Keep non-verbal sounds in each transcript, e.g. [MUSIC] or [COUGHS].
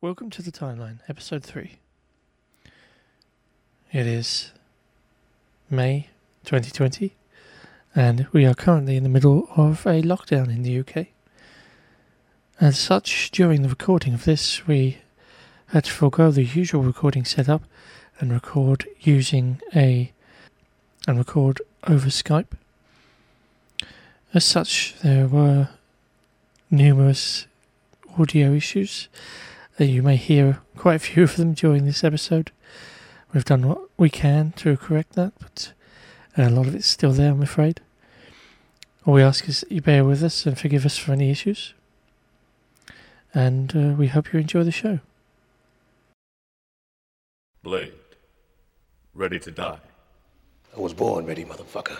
Welcome to the timeline, episode 3. It is May 2020, and we are currently in the middle of a lockdown in the UK. As such, during the recording of this, we had to forego the usual recording setup and record using a and record over Skype. As such, there were numerous audio issues. Uh, you may hear quite a few of them during this episode. We've done what we can to correct that, but a lot of it's still there, I'm afraid. All we ask is that you bear with us and forgive us for any issues. And uh, we hope you enjoy the show. Blade. Ready to die. I was born ready, motherfucker.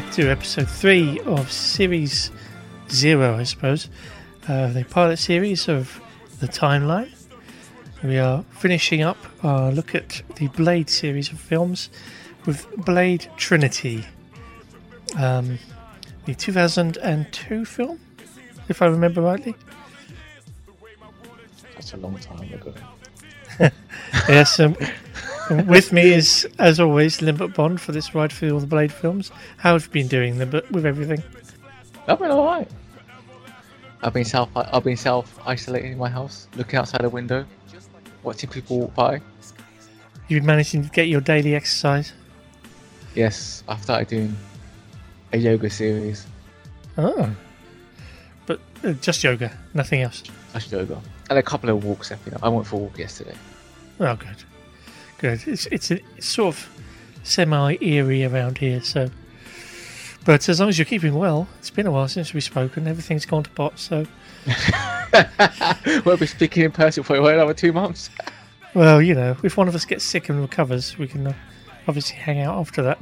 Back to episode three of series zero, I suppose, uh, the pilot series of the timeline. We are finishing up our look at the Blade series of films with Blade Trinity, um, the 2002 film, if I remember rightly. That's a long time ago. [LAUGHS] Yes, um, with me is, as always, Limbert Bond for this ride through all the Blade films. How have you been doing, Limbert, with everything? I've been alright. I've been self I've been self isolating in my house, looking outside the window, watching people walk by. You've managed to get your daily exercise? Yes, I've started doing a yoga series. Oh. But uh, just yoga, nothing else. That's yoga. And a couple of walks, you know. I went for a walk yesterday. Oh, good. Good. It's, it's, a, it's sort of semi eerie around here, so. But as long as you're keeping well, it's been a while since we've spoken. Everything's gone to pot, so. [LAUGHS] we'll be speaking in person for another two months. Well, you know, if one of us gets sick and recovers, we can uh, obviously hang out after that.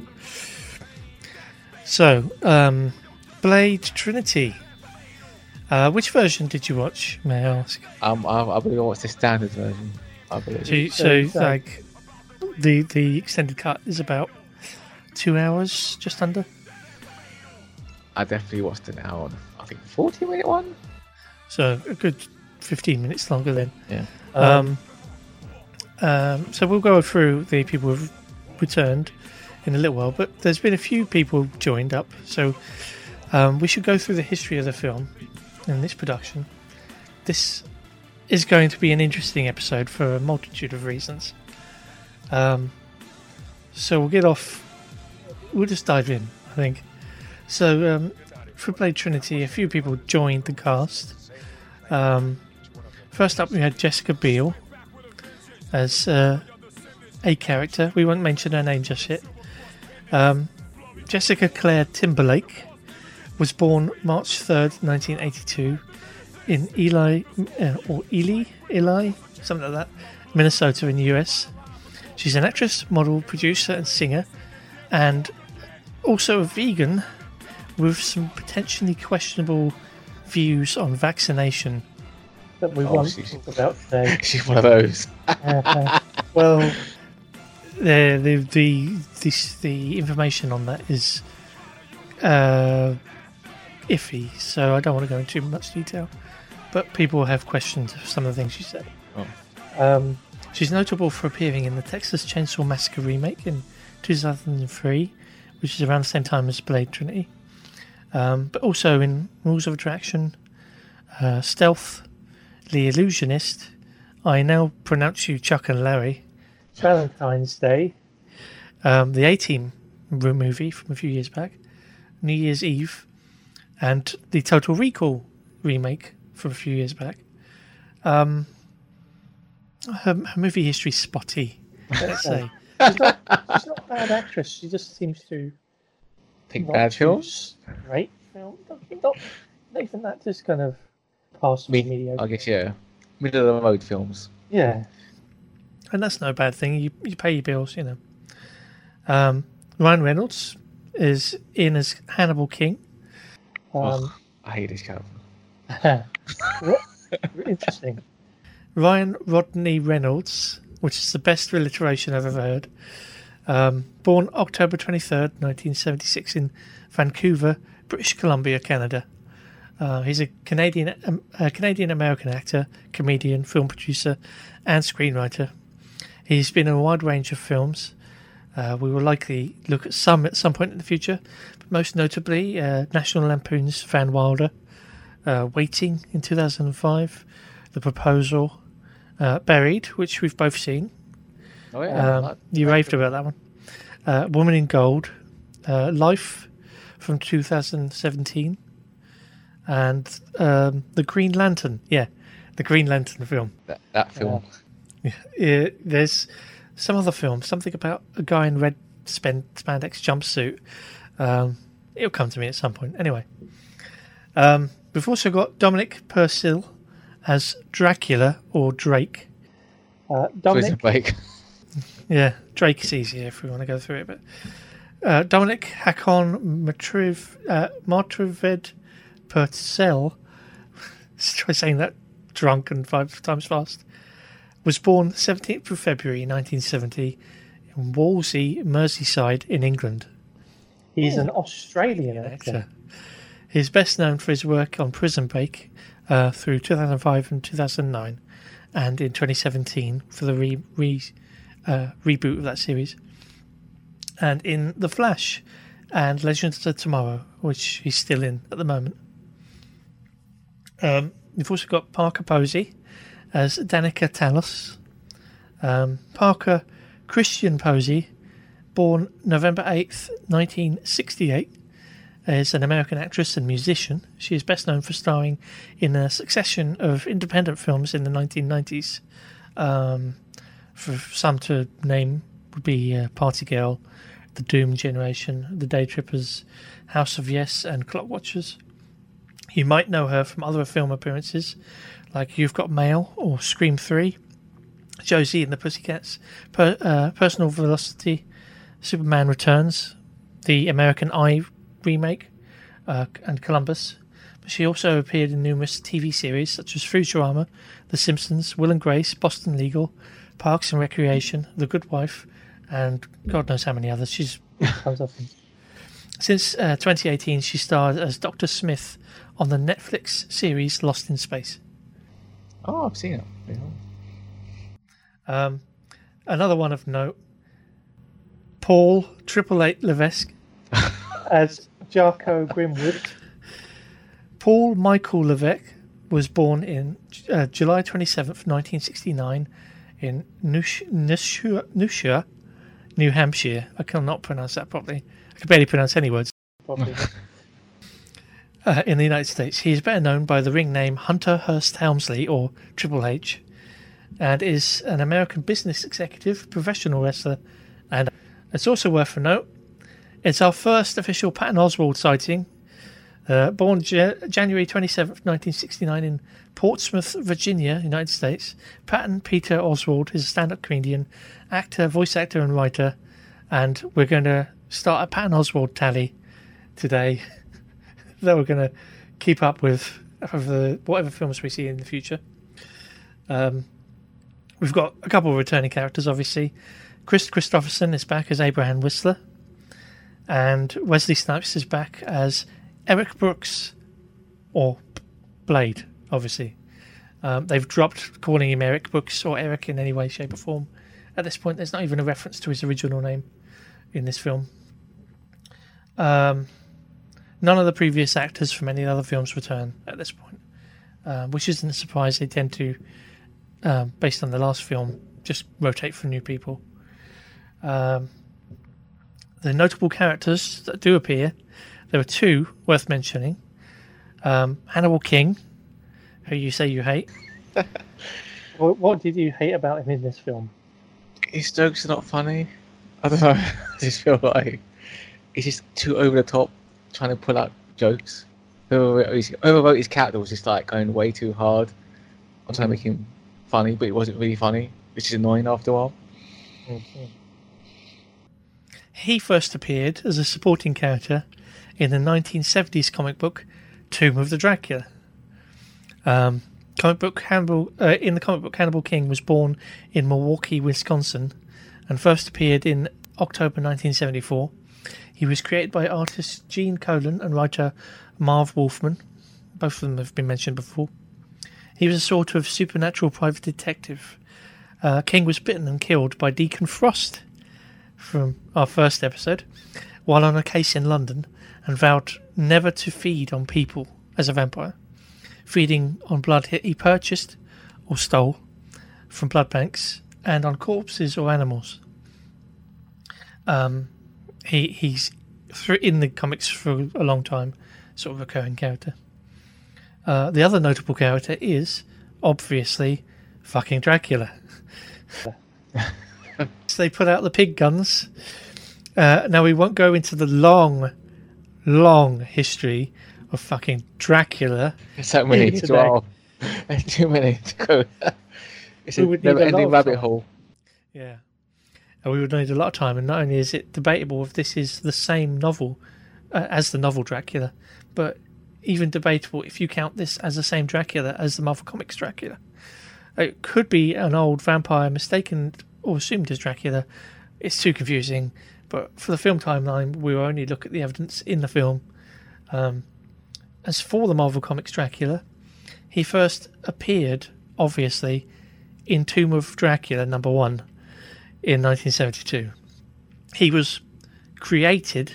So, um, Blade Trinity. Uh, which version did you watch, may I ask? Um, I, I believe I watched the standard version. I believe. So, you- so like, the the extended cut is about two hours, just under. I definitely watched an hour, and, I think, 40 minute one. So a good fifteen minutes longer then. Yeah. Um, um, so we'll go through the people who've returned in a little while, but there's been a few people joined up, so um, we should go through the history of the film and this production. This is going to be an interesting episode for a multitude of reasons. Um, so we'll get off. We'll just dive in, I think. So um, for Blade Trinity, a few people joined the cast. Um, first up, we had Jessica Biel as uh, a character. We won't mention her name just yet. Um, Jessica Claire Timberlake was born March 3rd, 1982, in Eli, uh, or Ely, Eli, something like that, Minnesota in the US. She's an actress, model, producer, and singer, and also a vegan with some potentially questionable views on vaccination that we Oh, won't talk about today. [LAUGHS] She's one of those. well, the the the this, the information on that is uh, iffy, so I don't want to go into too much detail. But people have questions of some of the things she said. Oh. Um, she's notable for appearing in the Texas Chainsaw Massacre remake in 2003, which is around the same time as Blade Trinity. Um, but also in Rules of Attraction, uh, Stealth, The Illusionist. I now pronounce you Chuck and Larry. Valentine's Day. Um, the A Team movie from a few years back. New Year's Eve. And the Total Recall remake from a few years back. Um, her, her movie history's spotty, let's say. [LAUGHS] she's, not, she's not a bad actress. She just seems to Think not bad to films? Great film. Not, not, not even that. Just kind of Past Me- mediocre. I guess yeah, middle of the road films. Yeah. and that's no bad thing. You you pay your bills, you know. Um, Ryan Reynolds is in as Hannibal King. Um, I hate this character. [LAUGHS] Interesting. Ryan Rodney Reynolds, which is the best alliteration I've ever heard. Um, born October 23rd, 1976, in Vancouver, British Columbia, Canada. Uh, he's a Canadian um, a Canadian American actor, comedian, film producer, and screenwriter. He's been in a wide range of films. Uh, we will likely look at some at some point in the future, most notably uh, National Lampoon's Van Wilder, uh, Waiting in 2005, The Proposal, uh, Buried, which we've both seen. Oh yeah, Um, like- you raved about that one. Uh, Woman in Gold, uh, Life from 2017, and um, The Green Lantern. Yeah, the Green Lantern film. that, that film. Yeah, there's some other film, something about a guy in red span- spandex jumpsuit. Um, it'll come to me at some point. Anyway, um, we've also got Dominic Purcell as Dracula or Drake. Uh, Prison Dominic, Break. [LAUGHS] Yeah, Drake is easier if we want to go through it. But uh, Dominic Hakon Matriv, uh, Martraved Purcell, let's [LAUGHS] try saying that drunk and five times fast, was born 17th of February 1970 in Wallasey, Merseyside in England. He's an Australian actor. Actor. He's best known for his work on Prison Break uh, through 2005 and 2009, and in 2017 for the re, re, uh, reboot of that series, and in The Flash and Legends of Tomorrow, which he's still in at the moment. Um, you've also got Parker Posey as Danica Talos. Um, Parker Christian Posey, born November 8th, 1968, is an American actress and musician. She is best known for starring in a succession of independent films in the 1990s. Um, for some to name would be uh, Party Girl, The Doom Generation, The Day Trippers, House of Yes, and Clock Watchers. You might know her from other film appearances, like You've Got Mail or Scream 3, Josie and the Pussycats, per, uh, Personal Velocity, Superman Returns, the American Eye remake, uh, and Columbus. But she also appeared in numerous TV series such as Futurama, The Simpsons, Will and Grace, Boston Legal, Parks and Recreation, The Good Wife, and God knows how many others. She's Tons of things. since uh, 2018 she starred as Dr. Smith on the Netflix series Lost in Space. Oh, I've seen it. Yeah. Um, another one of note: Paul Triple H Levesque. [LAUGHS] As Jarko Grimwood. Paul Michael Levesque was born in uh, July 27th, 1969, in Nush- Nushua, Nushua, New Hampshire. I cannot pronounce that properly. I can barely pronounce any words. [LAUGHS] Uh, in the United States. He is better known by the ring name Hunter Hearst Helmsley, or Triple H, and is an American business executive, professional wrestler, and it's also worth a note. It's our first official Patton Oswalt sighting. Uh, born Ja- January 27th, 1969, in Portsmouth, Virginia, United States, Patton Peter Oswalt is a stand up comedian, actor, voice actor, and writer. And we're going to start a Patton Oswalt tally today [LAUGHS] that we're going to keep up with of the whatever films we see in the future. Um, we've got a couple of returning characters, obviously. Kris Kristofferson is back as Abraham Whistler, and Wesley Snipes is back as Eric Brooks, or Blade, obviously. Um, they've dropped calling him Eric Brooks or Eric in any way, shape, or form. At this point, there's not even a reference to his original name in this film. Um, none of the previous actors from any other films return at this point, um, which isn't a surprise. They tend to, um, based on the last film, just rotate for new people. Um, the notable characters that do appear, there are two worth mentioning. Um, Hannibal King, who you say you hate. [LAUGHS] what, what did you hate about him in this film? His jokes are not funny. I don't know. [LAUGHS] I just feel like he's just too over the top, trying to pull out jokes. whoever wrote his, whoever wrote character was just like going way too hard. I'm trying to make him funny, but it wasn't really funny, which is annoying after a while. He first appeared as a supporting character in the 1970s comic book Tomb of the Dracula. Um, comic book Hannibal uh, in the comic book Hannibal King was born in Milwaukee, Wisconsin, and first appeared in October 1974. He was created by artist Gene Colan and writer Marv Wolfman. Both of them have been mentioned before. He was a sort of supernatural private detective. Uh, King was bitten and killed by Deacon Frost from our first episode while on a case in London and vowed never to feed on people as a vampire. Feeding on blood he purchased or stole from blood banks and on corpses or animals. Um, he he's in the comics for a long time, sort of recurring character. Uh, the other notable character is obviously fucking Dracula. So they put out the pig guns. Uh, now we won't go into the long, long history of fucking Dracula. There's so many to. There's [LAUGHS] too many to go. [LAUGHS] It's We a never ending rabbit hole. Yeah. And we would need a lot of time, and not only is it debatable if this is the same novel uh, as the novel Dracula, but even debatable if you count this as the same Dracula as the Marvel Comics Dracula. It could be an old vampire mistaken or assumed as Dracula. It's too confusing, but for the film timeline, we will only look at the evidence in the film. Um, as for the Marvel Comics Dracula, he first appeared, obviously, in Tomb of Dracula number one in 1972. He was created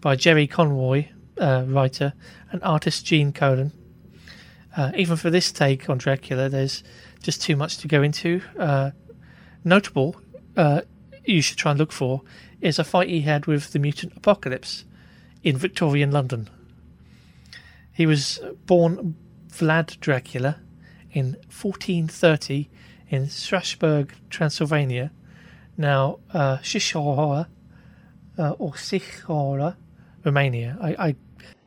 by Gerry Conway, uh, writer, and artist Gene Colan. Uh, even for this take on Dracula, there's just too much to go into. Uh, notable, uh, you should try and look for, is a fight he had with the mutant apocalypse in Victorian London. He was born Vlad Dracula in 1430 in Strasbourg, Transylvania. Now, uh, Shishora, uh, or Sichora, Romania. I, I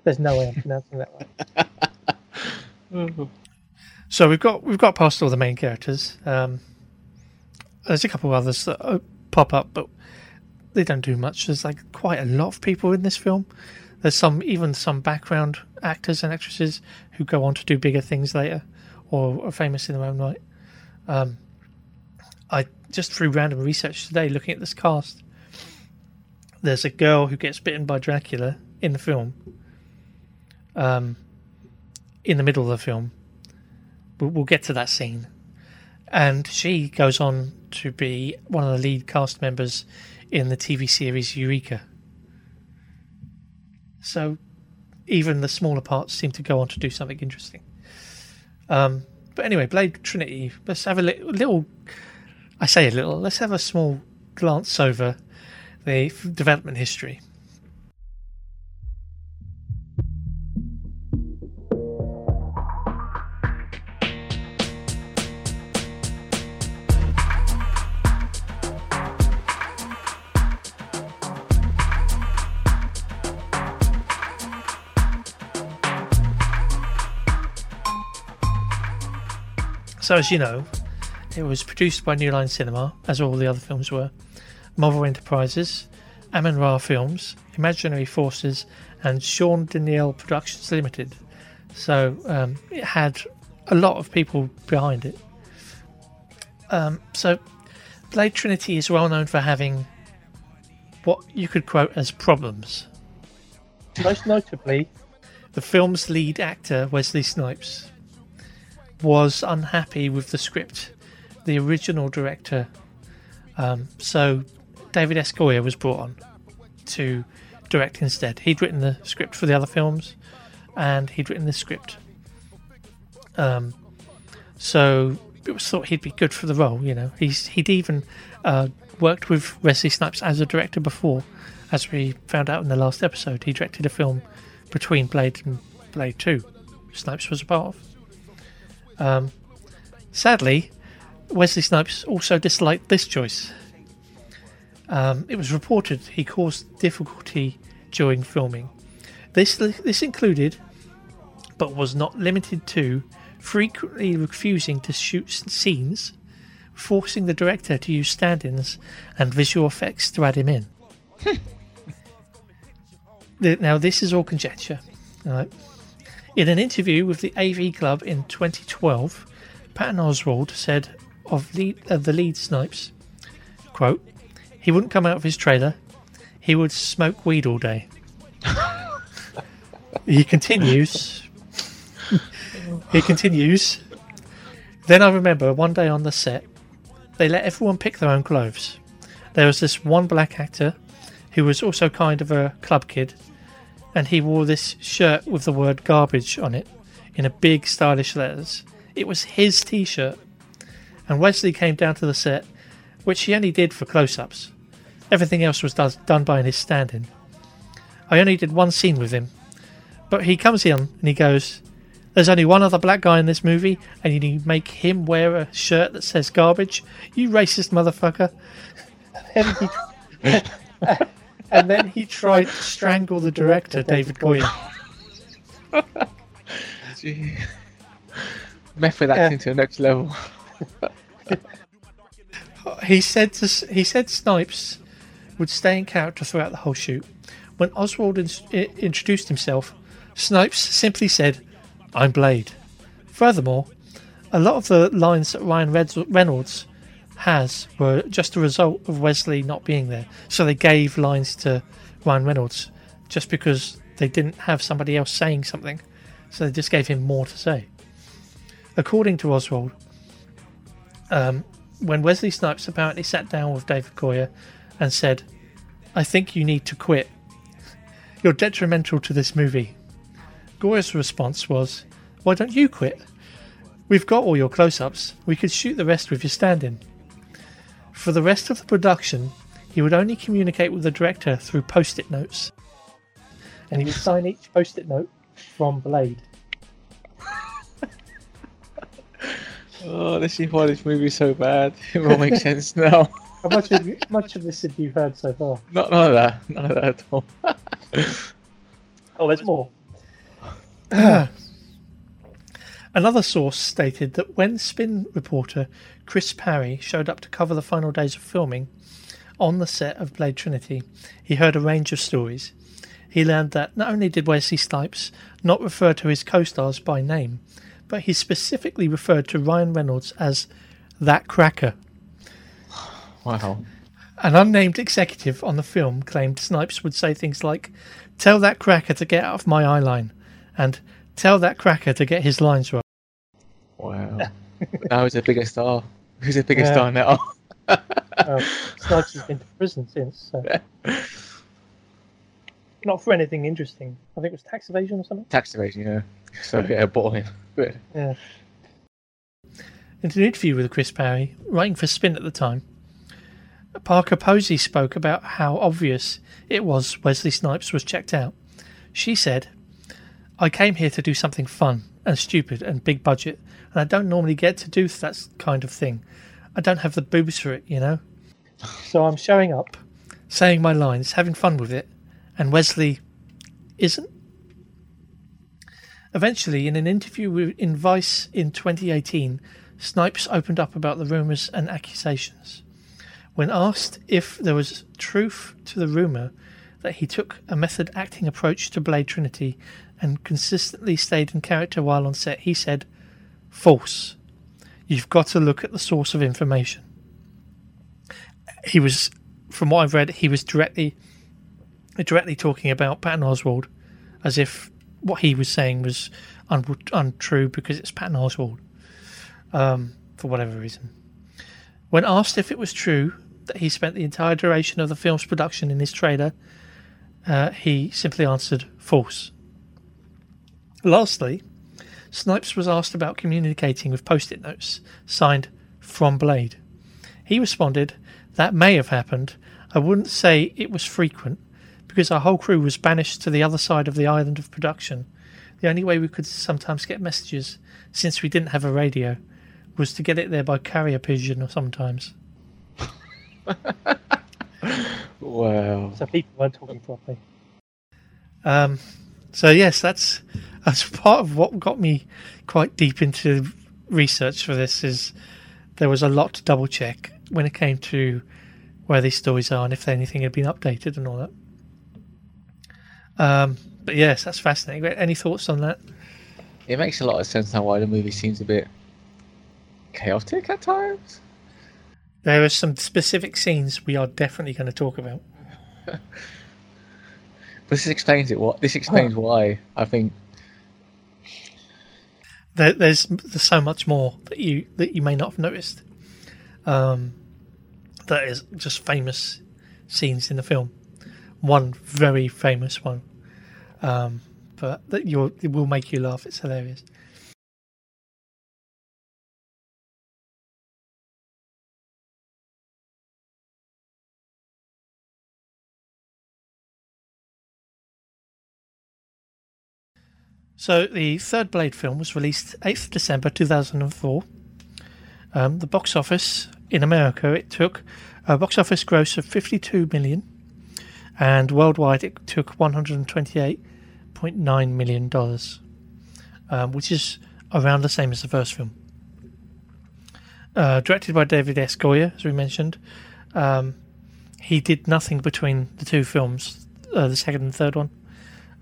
There's no way I'm pronouncing that right. [LAUGHS] So we've got we've got past all the main characters. Um, there's a couple others that uh, pop up, but they don't do much. There's like quite a lot of people in this film. There's some even some background actors and actresses who go on to do bigger things later, or are famous in their own right. Um, I just through random research today, looking at this cast, there's a girl who gets bitten by Dracula in the film. Um, in the middle of the film, we'll get to that scene. And she goes on to be one of the lead cast members in the TV series Eureka. So even the smaller parts seem to go on to do something interesting. Um, but anyway, Blade Trinity, let's have a li- little, I say a little, let's have a small glance over the development history. So, as you know, it was produced by New Line Cinema, as all the other films were, Marvel Enterprises, Amen Ra Films, Imaginary Forces, and Shawn Danielle Productions Limited. So, um, it had a lot of people behind it. Um, so, Blade Trinity is well known for having what you could quote as problems. Most notably, The film's lead actor, Wesley Snipes, was unhappy with the script, the original director. Um, so David S. Was brought on to direct instead. He'd written the script for the other films, and he'd written the script. Um, so it was thought he'd be good for the role. You know, he's he'd even uh, worked with Wesley Snipes as a director before, as we found out in the last episode. He directed a film between Blade and Blade Two. Snipes was a part of. Um, sadly, Wesley Snipes also disliked this choice. Um, it was reported he caused difficulty during filming. This this included but was not limited to frequently refusing to shoot scenes, forcing the director to use stand ins and visual effects to add him in. Now, this is all conjecture. all right? In an interview with the AV Club in 2012, Patton Oswalt said of, lead, of uh, the lead snipes, quote, he wouldn't come out of his trailer, he would smoke weed all day. he continues, he continues, then I remember one day on the set, they let everyone pick their own clothes. There was this one black actor who was also kind of a club kid, and he wore this shirt with the word garbage on it in a big stylish letters. It was his t shirt. And Wesley came down to the set, which he only did for close ups. Everything else was done by his stand in. I only did one scene with him. But he comes in and he goes, There's only one other black guy in this movie, and you need to make him wear a shirt that says garbage? You racist motherfucker. [LAUGHS] [LAUGHS] and then he tried to strangle the director, David Goyer. Gee. Method acting to the next level. [LAUGHS] He said to, he said Snipes would stay in character throughout the whole shoot. When Oswalt in, i- introduced himself, Snipes simply said, "I'm Blade." Furthermore, a lot of the lines that Ryan Reds- Reynolds has were just a result of Wesley not being there. So they gave lines to Ryan Reynolds just because they didn't have somebody else saying something. So they just gave him more to say. According to Oswalt, um, when Wesley Snipes apparently sat down with David Goyer and said, I think you need to quit. You're detrimental to this movie. Goyer's response was, Why don't you quit? We've got all your close ups. We could shoot the rest with your stand in. For the rest of the production, he would only communicate with the director through post it notes. And he would [LAUGHS] sign each post-it note from Blade. Oh, this is why this movie is so bad. [LAUGHS] It all makes sense now. How much of, you- much of this have you heard so far? Not none of that. None of that at all. [LAUGHS] Oh, there's more. [CLEARS THROAT] Another source stated that when spin reporter Chris Parry showed up to cover the final days of filming on the set of Blade Trinity, he heard a range of stories. He learned that not only did Wesley Snipes not refer to his co stars by name, but he specifically referred to Ryan Reynolds as that cracker. Wow. An unnamed executive on the film claimed Snipes would say things like, Tell that cracker to get out of my eye line, and Tell that cracker to get his lines right. Wow. Now he's a bigger star. Who's the biggest Yeah. star now? [LAUGHS] Snipes has been to prison since. So. Not for anything interesting. I think it was tax evasion or something. Tax evasion, yeah. So yeah, boring. Good. Yeah. In an interview with Chris Parry, writing for Spin at the time, Parker Posey spoke about how obvious it was Wesley Snipes was checked out. She said, I came here to do something fun and stupid and big budget, and I don't normally get to do that kind of thing. I don't have the boobs for it, you know? So I'm showing up. Saying my lines, having fun with it, and Wesley isn't. Eventually, in an interview with, in Vice in 2018, Snipes opened up about the rumours and accusations. When asked if there was truth to the rumour that he took a method acting approach to Blade Trinity and consistently stayed in character while on set, he said, False. You've got to look at the source of information. He was, from what I've read, he was directly directly talking about Patton Oswalt as if what he was saying was un- untrue because it's Patton Oswalt um, for whatever reason. When asked if it was true that he spent the entire duration of the film's production in his trailer, uh, he simply answered false. Lastly, Snipes was asked about communicating with post it notes signed from Blade. He responded, That may have happened. I wouldn't say it was frequent because our whole crew was banished to the other side of the island of production. The only way we could sometimes get messages, since we didn't have a radio, was to get it there by carrier pigeon or sometimes. [LAUGHS] Wow. So people weren't talking properly. Um, so yes, that's [LAUGHS] as part of what got me quite deep into research for this is there was a lot to double check when it came to where these stories are and if anything had been updated and all that. Um, but yes, that's fascinating. Any thoughts on that? It makes a lot of sense now why the movie seems a bit chaotic at times. There are some specific scenes we are definitely going to talk about. [LAUGHS] This explains it. What this explains why I think There, there's there's so much more that you that you may not have noticed. Um, that is just famous scenes in the film. One very famous one, um, but that you will make you laugh. It's hilarious. So the third Blade film was released 8th December 2004. Um, the box office in America it took a box office gross of 52 million, and worldwide it took 128.9 million dollars, um, which is around the same as the first film. Uh, directed by David S. Goyer, as we mentioned, um, he did nothing between the two films, uh, the second and third one.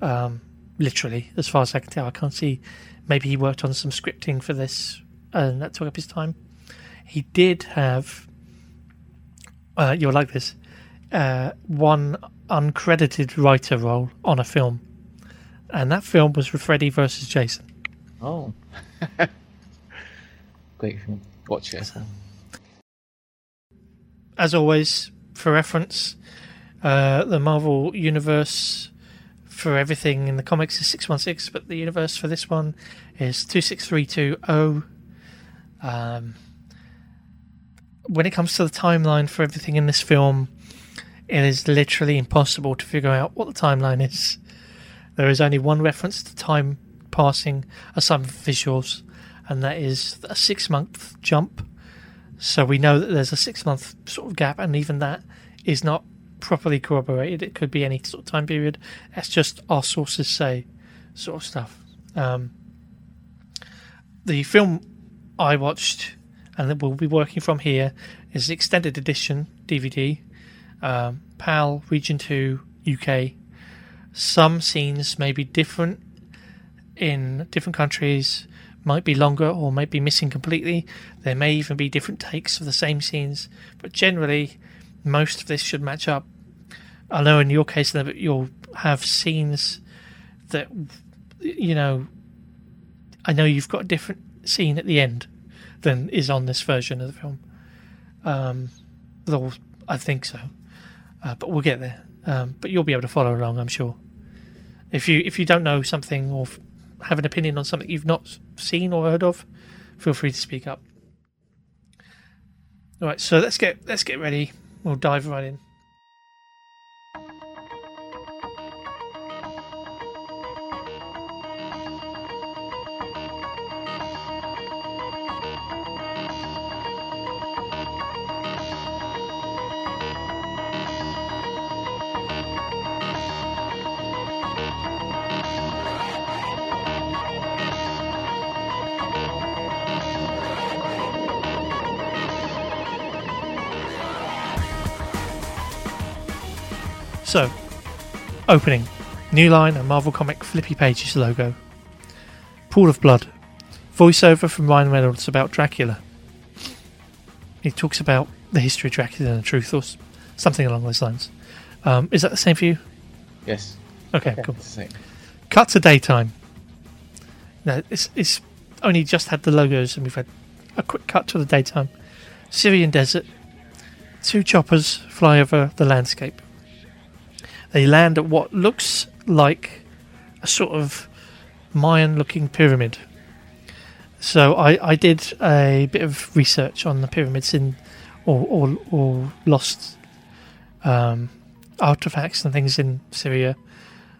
Um, literally, as far as I can tell. I can't see. Maybe he worked on some scripting for this, and that took up his time. He did have. Uh, you'll like this. Uh, one uncredited writer role on a film, and that film was Freddy versus Jason. oh, [LAUGHS] great film. Watch it. As always, for reference, uh, the Marvel Universe for everything in the comics is 616, but the universe for this one is 26320. Um, when it comes to the timeline for everything in this film, it is literally impossible to figure out what the timeline is. There is only one reference to time passing aside from visuals, and that is a six month jump. So we know that there's a six month sort of gap, and even that is not properly corroborated. It could be any sort of time period. That's just our sources say sort of stuff. Um, the film I watched and that we'll be working from here is the extended edition DVD, um, PAL Region 2 UK. Some scenes may be different in different countries, might be longer or might be missing completely. There may even be different takes of the same scenes, but generally, most of this should match up. I know in your case that you'll have scenes that, you know, I know you've got a different scene at the end than is on this version of the film. Um, though I think so, uh, but we'll get there. Um, but you'll be able to follow along, I'm sure. If you if you don't know something or have an opinion on something you've not seen or heard of, feel free to speak up. All right, so let's get let's get ready. We'll dive right in. So, opening. New line and Marvel Comic Flippy Pages logo. Pool of Blood. Voiceover from Ryan Reynolds about Dracula. He talks about the history of Dracula and the truth, or something along those lines. Um, is that the same for you? Yes, Okay, cool. same. Cut to daytime. No, it's, it's only just had the logos, and we've had a quick cut to the daytime. Syrian desert. Two choppers fly over the landscape. They land at what looks like a sort of Mayan looking pyramid. So I, I did a bit of research on the pyramids in or or, or lost um, artifacts and things in Syria.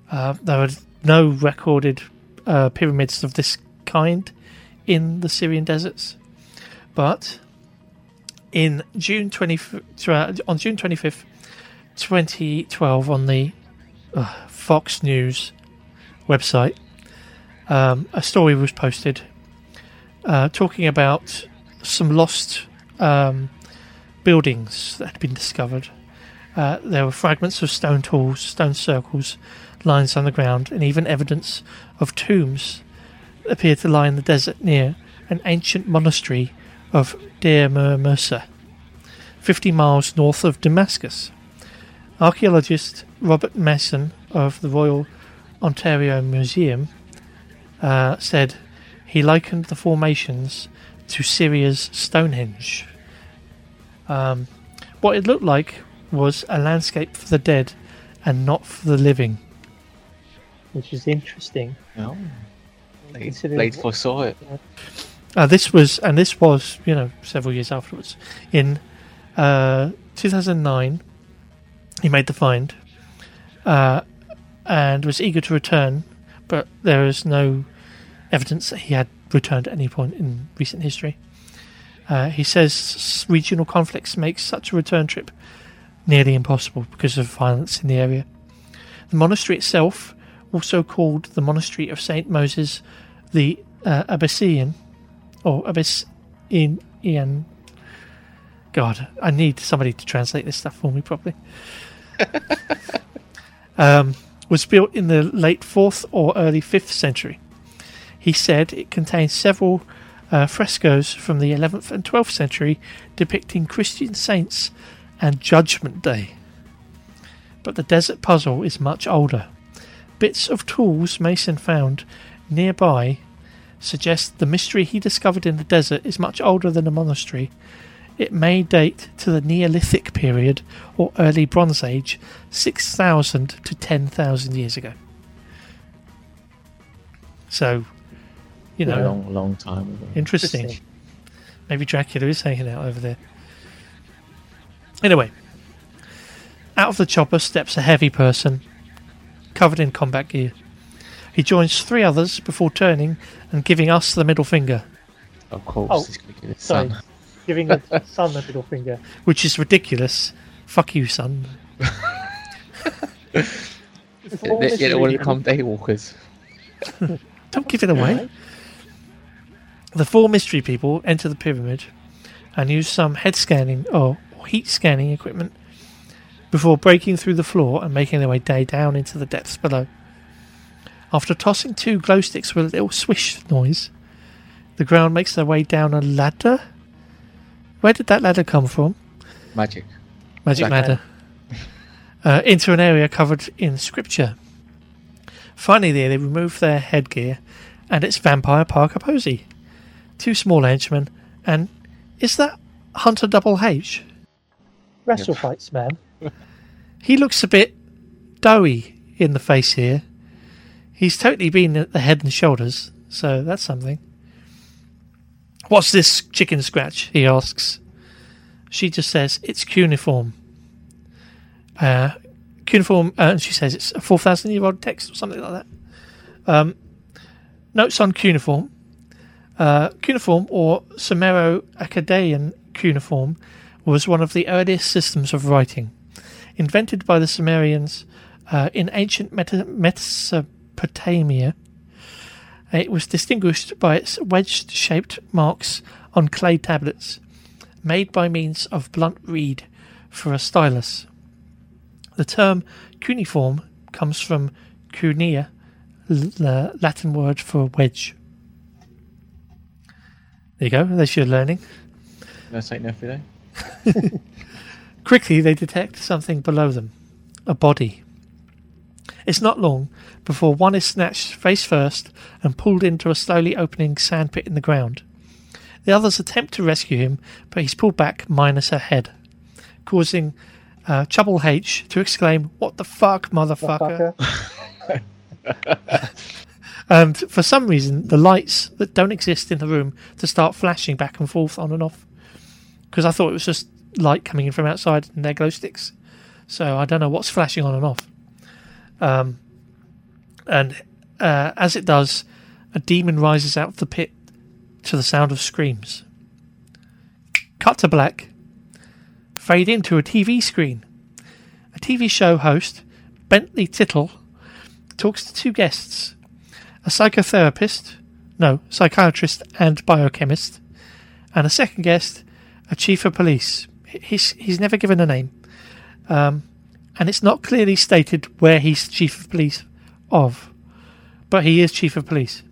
Uh, there are no recorded uh, pyramids of this kind in the Syrian deserts, but in June twenty on June twenty fifth, twenty twelve, on the uh, Fox News website, um, a story was posted uh, talking about some lost um, buildings that had been discovered. Uh, there were fragments of stone tools, stone circles, lines on the ground, and even evidence of tombs that appeared to lie in the desert near an ancient monastery of Deir Musa, 50 miles north of Damascus. Archaeologist Robert Mason of the Royal Ontario Museum uh, said he likened the formations to Syria's Stonehenge. Um, what it looked like was a landscape for the dead and not for the living. which is interesting. No. Blade, Considering Blade foresaw it. Uh, this was, and this was, you know, several years afterwards. In uh, 2009, he made the find uh, and was eager to return, but there is no evidence that he had returned at any point in recent history. Uh, he says regional conflicts make such a return trip nearly impossible because of violence in the area. The monastery itself, also called the Monastery of Saint Moses the uh, Abyssinian, or Abyss in Ian. God, I need somebody to translate this stuff for me properly. [LAUGHS] um, was built in the late 4th or early 5th century. He said it contains several uh, frescoes from the 11th and 12th century depicting Christian saints and Judgment Day. But the desert puzzle is much older. Bits of tools Mason found nearby suggest the mystery he discovered in the desert is much older than the monastery. It may date to the Neolithic period or early Bronze Age, 6,000 to 10,000 years ago. So, you know, a know, long, long time ago. interesting. Interesting. Maybe Dracula is hanging out over there. Anyway, out of the chopper steps a heavy person covered in combat gear. He joins three others before turning and giving us the middle finger, Of course, Oh, he's going to give his Sorry, son. Giving the son a middle finger. which is ridiculous. Fuck you, son. [LAUGHS] They, they, want to become daywalkers. [LAUGHS] Don't give it away. The four mystery people enter the pyramid and use some head scanning or heat scanning equipment before breaking through the floor and making their way day down into the depths below. After tossing two glow sticks with a little swish noise, the ground makes their way down a ladder. Where did that ladder come from? Magic. Magic Black ladder. Uh, into an area covered in scripture. Finally, there they remove their headgear, and it's Vampire Parker Posey. Two small henchmen, and is that Hunter Double H? Wrestle fights, man. [LAUGHS] He looks a bit doughy in the face here. He's totally been at the head and shoulders, so that's something. What's this chicken scratch? He asks. She just says it's cuneiform. Uh, cuneiform, uh, and she says it's a 4,000 year old text or something like that. Um, notes on cuneiform. Uh, cuneiform, or Sumero Akkadian cuneiform, was one of the earliest systems of writing. Invented by the Sumerians uh, in ancient Meta- Mesopotamia, it was distinguished by its wedge shaped marks on clay tablets, made by means of blunt reed for a stylus. The term cuneiform comes from cunea, the Latin word for wedge. There you go, there's your learning. No Saint every day. Quickly, they detect something below them a body. It's not long before one is snatched face first and pulled into a slowly opening sandpit in the ground. The others attempt to rescue him, but he's pulled back minus a head, causing uh, Trouble H to exclaim, What the fuck, motherfucker? [LAUGHS] And for some reason, the lights that don't exist in the room to start flashing back and forth on and off. Because I thought it was just light coming in from outside and their glow sticks. So I don't know what's flashing on and off. Um, and uh, as it does, a demon rises out of the pit to the sound of screams. Cut to black. Fade into a TV screen. A TV show host, Bentley Tittle, talks to two guests a psychotherapist, no, psychiatrist and biochemist, and a second guest, a chief of police. He's he's never given a name, um, and it's not clearly stated where he's chief of police of, but he is chief of police.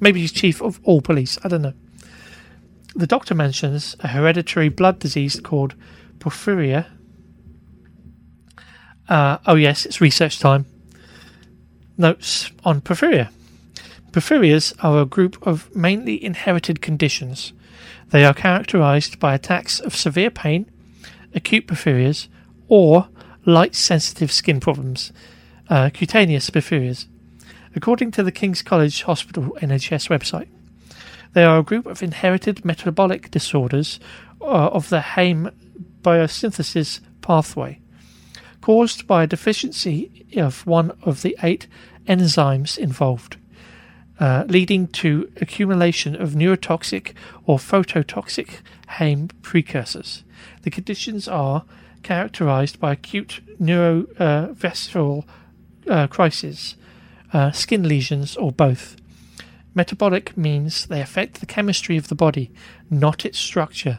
Maybe he's chief of all police. I don't know. The doctor mentions a hereditary blood disease called porphyria. Uh, oh yes, it's research time. Notes on porphyria. Porphyrias are a group of mainly inherited conditions. They are characterized by attacks of severe pain, acute porphyrias, or light sensitive skin problems, uh, cutaneous porphyrias. According to the King's College Hospital NHS website, they are a group of inherited metabolic disorders uh, of the heme biosynthesis pathway, caused by a deficiency of one of the eight enzymes involved, uh, leading to accumulation of neurotoxic or phototoxic heme precursors. The conditions are characterized by acute neurovascular uh, crisis, uh, skin lesions, or both. Metabolic means they affect the chemistry of the body, not its structure.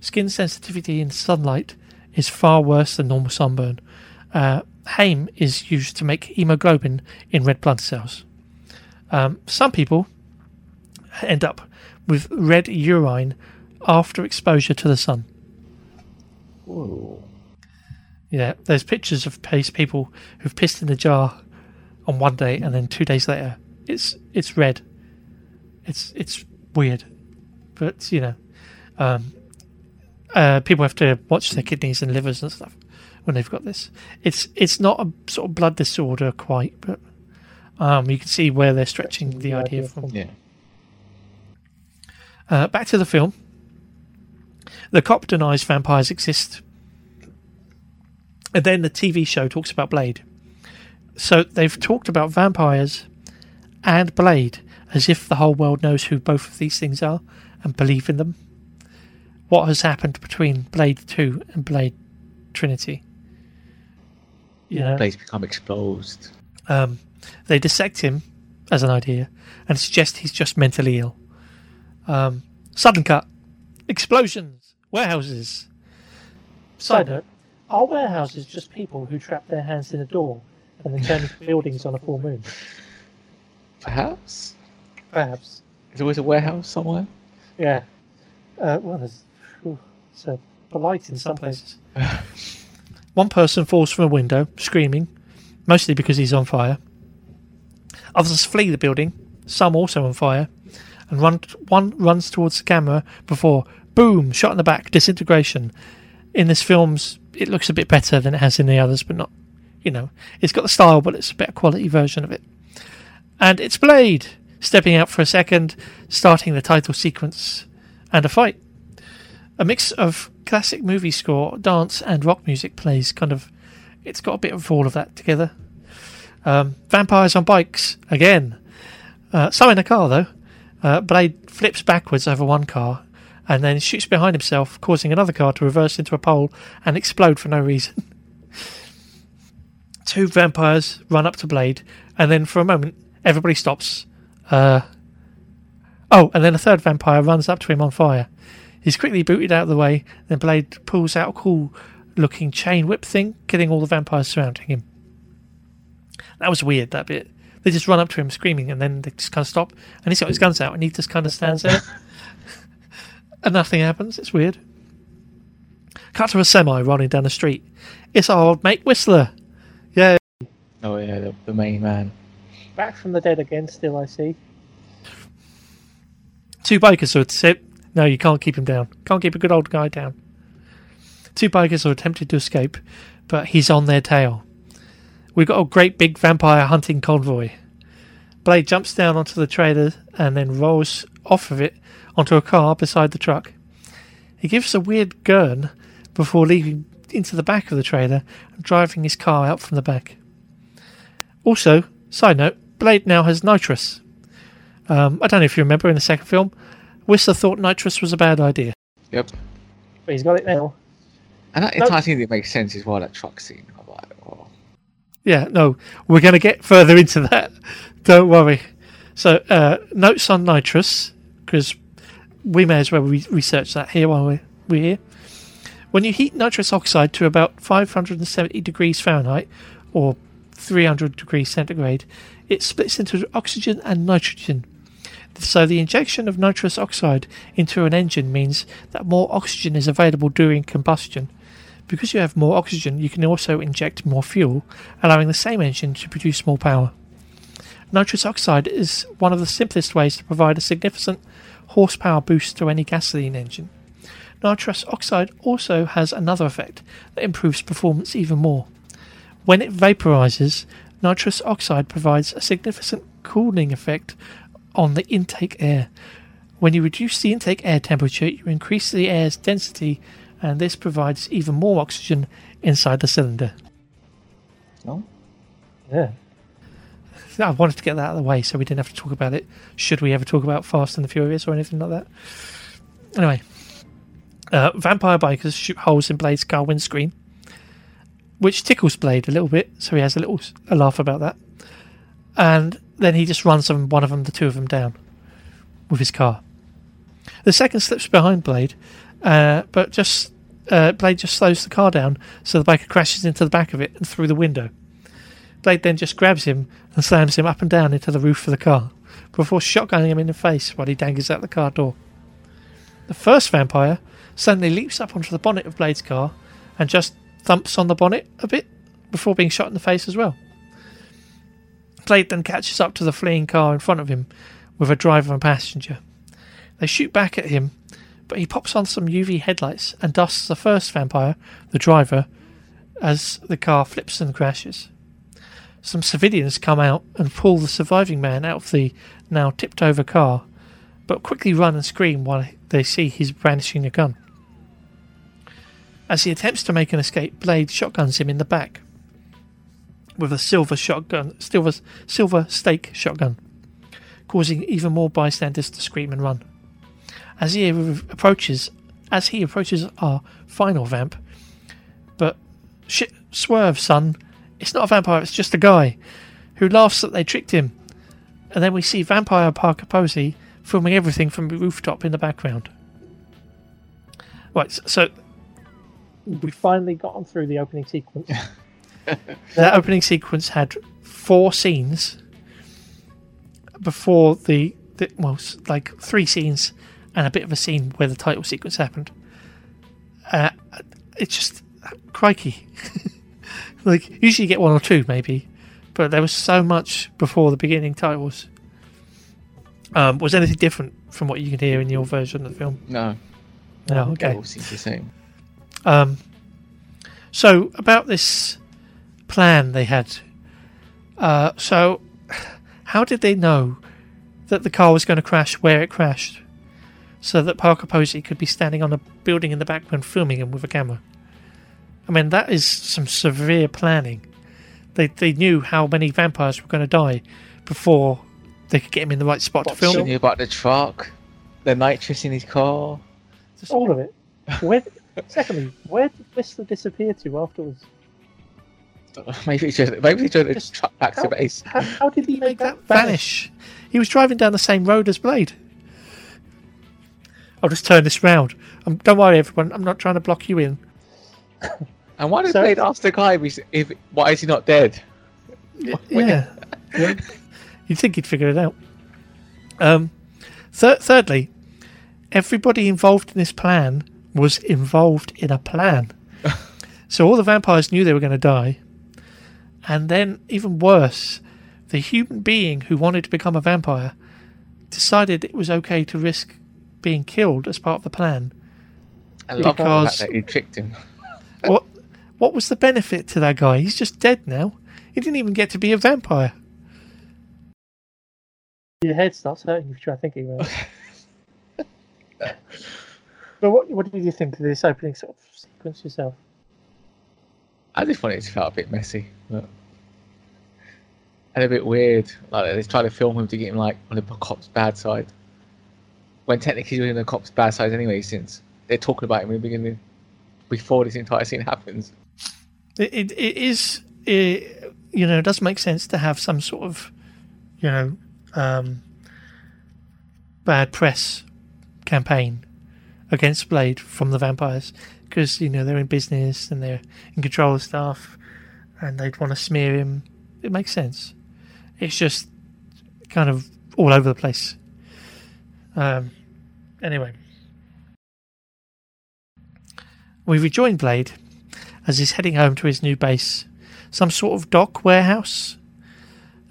Skin sensitivity in sunlight is far worse than normal sunburn. Uh, is used to make hemoglobin in red blood cells. Um, some people end up with red urine after exposure to the sun. Yeah, there's pictures of people who've pissed in a jar on one day and then two days later it's it's red. It's it's weird, but you know, um, uh, people have to watch their kidneys and livers and stuff when they've got this. It's it's not a sort of blood disorder quite, but um, you can see where they're stretching the idea from. Yeah. Uh, back to the film. The cop denies vampires exist. And then the TV show talks about Blade. So they've talked about vampires and Blade as if the whole world knows who both of these things are and believe in them. What has happened between Blade 2 and Blade Trinity? You know? Place become exposed. Um, they dissect him as an idea and suggest he's just mentally ill. Um, sudden cut, explosions, warehouses. Side note: Are warehouses just people who trap their hands in a door and then turn into buildings on a full moon? Perhaps. Perhaps. There's always a warehouse somewhere. Yeah. Uh, well, there's, whew, it's uh, polite in some places. [LAUGHS] One person falls from a window, screaming, mostly because he's on fire. Others flee the building, some also on fire, and run, one runs towards the camera before, boom, shot in the back, disintegration. In this film's, it looks a bit better than it has in the others, but not, you know, it's got the style, but it's a better quality version of it. And it's Blade, stepping out for a second, starting the title sequence, and a fight a mix of classic movie score, dance, and rock music plays. Kind of, it's got a bit of all of that together. Um, vampires on bikes again. Uh, some in a car though. Uh, Blade flips backwards over one car and then shoots behind himself, causing another car to reverse into a pole and explode for no reason. [LAUGHS] Two vampires run up to Blade, and then for a moment, everybody stops. Uh, oh, and then a third vampire runs up to him on fire. He's quickly booted out of the way, then Blade pulls out a cool looking chain whip thing, killing all the vampires surrounding him. That was weird, that bit. They just run up to him screaming and then they just kind of stop. And he's got his guns out and he just kind of stands there. [LAUGHS] and nothing happens. It's weird. Cut to a semi running down the street. It's our old mate Whistler. Yeah. Oh yeah, the, the main man. Back from the dead again, still I see. Two bikers are sit. No, you can't keep him down. Can't keep a good old guy down. Two bikers are attempting to escape, but he's on their tail. We've got a great big vampire hunting convoy. Blade jumps down onto the trailer and then rolls off of it onto a car beside the truck. He gives a weird gurn before leaping into the back of the trailer and driving his car out from the back. Also, side note, Blade now has nitrous. Um, I don't know if you remember in the second film, Whistler thought nitrous was a bad idea. Yep. But he's got it now. And that No. entire thing that makes sense as well. That truck scene. I'm like, oh. Yeah, no, we're going to get further into that. [LAUGHS] Don't worry. So uh, notes on nitrous because we may as well re- research that here while we're, we're here. When you heat nitrous oxide to about 570 degrees Fahrenheit or 300 degrees centigrade, it splits into oxygen and nitrogen. So the injection of nitrous oxide into an engine means that more oxygen is available during combustion. Because you have more oxygen, you can also inject more fuel, allowing the same engine to produce more power. Nitrous oxide is one of the simplest ways to provide a significant horsepower boost to any gasoline engine. Nitrous oxide also has another effect that improves performance even more. When it vaporizes, nitrous oxide provides a significant cooling effect on the intake air. When you reduce the intake air temperature, you increase the air's density, and this provides even more oxygen inside the cylinder. No? Yeah. I wanted to get that out of the way so we didn't have to talk about it. Should we ever talk about Fast and the Furious or anything like that? Anyway, uh, vampire bikers shoot holes in Blade's car windscreen, which tickles Blade a little bit, so he has a little a laugh about that. And then he just runs them, one of them, the two of them down with his car. The second slips behind Blade, uh, but just uh, Blade just slows the car down, so the biker crashes into the back of it and through the window. Blade then just grabs him and slams him up and down into the roof of the car before shotgunning him in the face while he dangles out the car door. The first vampire suddenly leaps up onto the bonnet of Blade's car and just thumps on the bonnet a bit before being shot in the face as well. Blade then catches up to the fleeing car in front of him with a driver and passenger. They shoot back at him, but he pops on some UV headlights and dusts the first vampire, the driver, as the car flips and crashes. Some civilians come out and pull the surviving man out of the now tipped over car, but quickly run and scream while they see he's brandishing a gun. As he attempts to make an escape, Blade shotguns him in the back with a silver shotgun, silver, silver stake shotgun, causing even more bystanders to scream and run. As he approaches, as he approaches our final vamp, but shit, swerve, son! It's not a vampire; it's just a guy who laughs that they tricked him. And then we see Vampire Parker Posey filming everything from the rooftop in the background. Right, so We finally gotten through the opening sequence. [LAUGHS] the opening sequence had four scenes before the, the well, like three scenes and a bit of a scene where the title sequence happened. Uh, it's just crikey. [LAUGHS] like usually you get one or two maybe, but there was so much before the beginning titles. Um, was anything different from what you can hear in your version of the film? No. No, It okay. all seems the same. Um, so about this plan they had. Uh, so how did they know that the car was going to crash where it crashed, so that Parker Posey could be standing on a building in the background filming him with a camera? I mean, that is some severe planning. They they knew how many vampires were going to die before they could get him in the right spot to film. She knew about the truck, the nitrous in his car. Just All of it. Where? Secondly, where did Whistler disappear to afterwards? [LAUGHS] Maybe he just maybe they drove the Just- truck back to base. How, how did he [LAUGHS] make that vanish. He was driving down the same road as Blade. I'll just turn this round. Um, don't worry, everyone. I'm not trying to block you in. [LAUGHS] And why did So- Blade ask the guy if, if why is he not dead? Yeah. [LAUGHS] yeah. You'd think he'd figure it out. Um, thir- thirdly, everybody involved in this plan was involved in a plan. [LAUGHS] so all the vampires knew they were going to die. And then, even worse, the human being who wanted to become a vampire decided it was okay to risk being killed as part of the plan. I love Because- that he tricked him. What what was the benefit to that guy? He's just dead now. He didn't even get to be a vampire. Your head starts hurting if you try thinking about it. but what what did you think of this opening sort of sequence yourself? I just thought it felt a bit messy, but and a bit weird. Like they tried to film him to get him like on the cop's bad side, when technically he's on the cop's bad side anyway. Since they're talking about him in the beginning, before this entire scene happens. It, it, it is, it, you know, it does make sense to have some sort of, you know, um, bad press campaign against Blade from the vampires because you know they're in business and they're in control of stuff, and they'd want to smear him. It makes sense. It's just kind of all over the place. Um, anyway, we rejoin Blade as he's heading home to his new base, some sort of dock warehouse.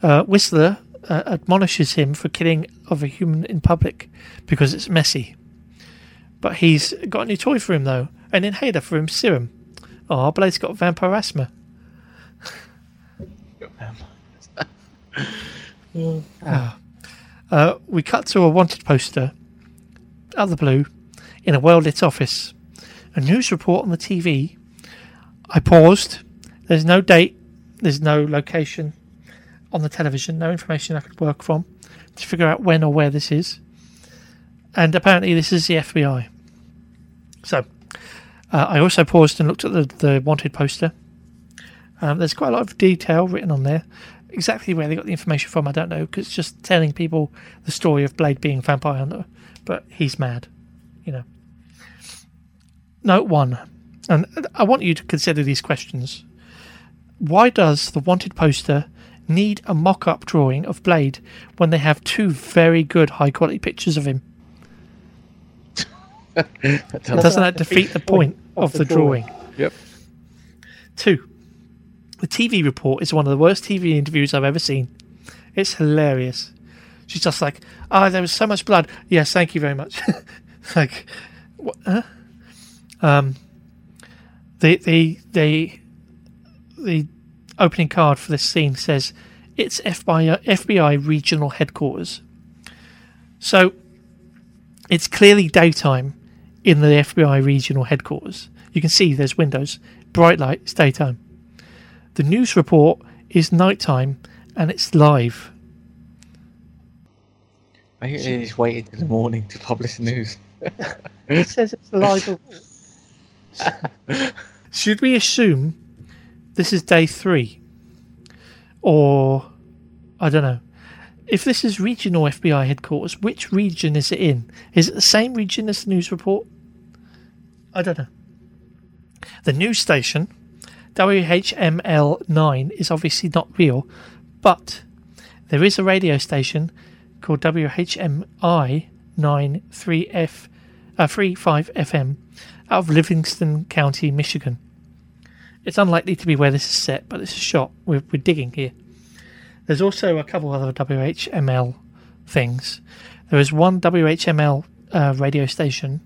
Uh, Whistler uh, admonishes him for killing of a human in public because it's messy. But he's got a new toy for him though, an inhaler for him serum. Oh, Blade's got vampire asthma. [LAUGHS] Ah. Uh, we cut to a wanted poster, out of the blue, in a well lit office. A news report on the TV. I paused. There's no date, there's no location on the television, no information I could work from to figure out when or where this is. And apparently, this is the FBI. So, uh, I also paused and looked at the, the wanted poster. Um, there's quite a lot of detail written on there. Exactly where they got the information from, I don't know, because it's just telling people the story of Blade being a vampire hunter. But he's mad, you know. Note one, and I want you to consider these questions. Why does the wanted poster need a mock up drawing of Blade when they have two very good high quality pictures of him? [LAUGHS] Doesn't that defeat the point of the drawing? Yep. Two, the TV report is one of the worst TV interviews I've ever seen. It's hilarious. She's just like, "Ah, there was so much blood." Yes, thank you very much. [LAUGHS] like, what? Huh? Um, the the the the opening card for this scene says it's FBI FBI regional headquarters. So it's clearly daytime in the FBI regional headquarters. You can see there's windows, bright light, it's daytime. The news report is nighttime and it's live. I think they just waited in the morning to publish the news. It says it's live. [LAUGHS] Should we assume this is day three? Or, I don't know. If this is regional FBI headquarters, which region is it in? Is it the same region as the news report? I don't know. The news station, WHML9, is obviously not real, but there is a radio station called WHMI 93F, uh, 35 FM out of Livingston County, Michigan. It's unlikely to be where this is set, but it's a shot. We're, we're digging here. There's also a couple other WHML things. There is one WHML uh, radio station,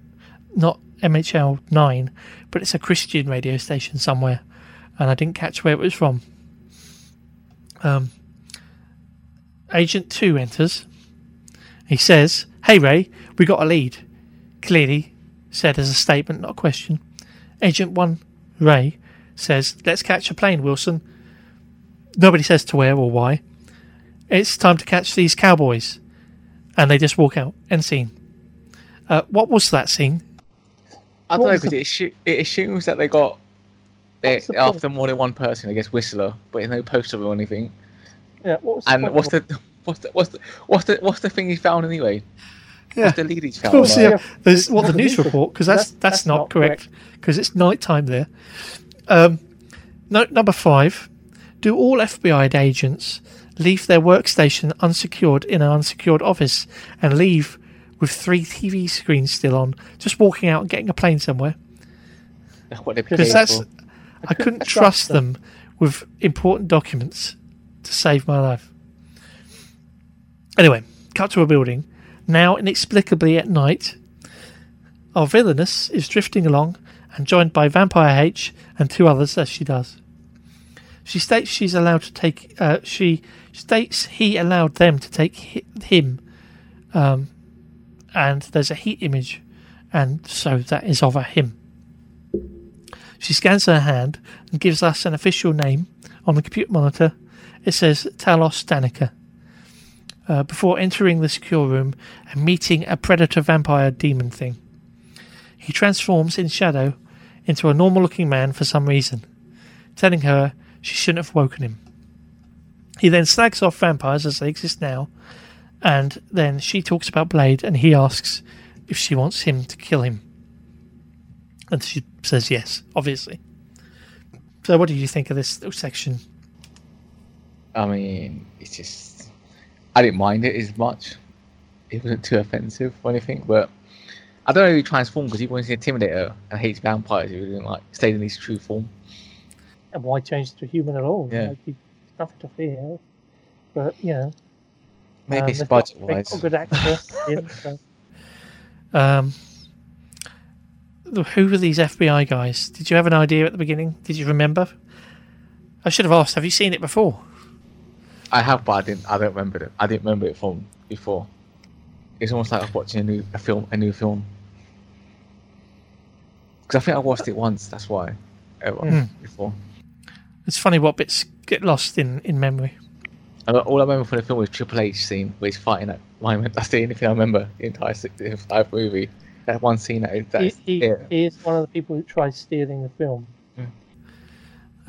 not MHL 9, but it's a Christian radio station somewhere, and I didn't catch where it was from. Um, Agent 2 enters. He says, Hey Ray, we got a lead. Clearly said as a statement, not a question. Agent 1, Ray, says, Let's catch a plane, Wilson. Nobody says to where or why. It's time to catch these cowboys. And they just walk out. End scene. Uh, what was that scene? I don't What know because the- it, assu- it assumes that they got they, What's the after point? more than one person. I guess Whistler, but there's no poster or anything. Yeah, what was And point what's the [LAUGHS] what's the what's the what's the what's the thing he found anyway? Yeah. What's the lead he's Of found? course, yeah. There's what Not the the news news report because that's, That's- that's that's not not correct because it's night time there. Um, note number five: Do all FBI agents leave their workstation unsecured in an unsecured office and leave with three TV screens still on, just walking out and getting a plane somewhere? [LAUGHS] Because paid that's for. [LAUGHS] I couldn't trust trust them with important documents to save my life. Anyway, cut to a building. Now, inexplicably at night, our villainous is drifting along and joined by Vampire H and two others as she does. She states she's allowed to take. Uh, she states he allowed them to take hi- him, um, and there's a heat image, and so that is of a him. She scans her hand and gives us an official name on the computer monitor. It says Talos Danica. Uh, before entering the secure room and meeting a predator vampire demon thing, he transforms in shadow into a normal looking man for some reason, telling her she shouldn't have woken him. He then slags off vampires as they exist now And then she talks about Blade, and he asks if she wants him to kill him. And she says yes, obviously. So, what do you think of this little section? I mean, it's just I didn't mind it as much. It wasn't too offensive or anything, but I don't know who he transformed because he wants to intimidate her and hates vampires. He didn't like stayed in his true form. And why change to human at all? Yeah. Like, he's nothing to fear. But, you know. Maybe um, it's they've got- budget wise. a good actor in, [LAUGHS] so. Um, who were these FBI guys? Did you have an idea at the beginning? Did you remember? I should have asked. Have you seen it before? I have, but I didn't. I don't remember it. I didn't remember it from before. It's almost like watching a new a film, a new film. Because I think I watched it once. That's why. Ever Mm. before. It's funny what bits get lost in, in memory. And all I remember from the film was Triple H scene where he's fighting at Lyman. That's the only thing I remember the entire, si- the entire movie. That one scene. That, He, that's he, it. he is one of the people who tries stealing the film.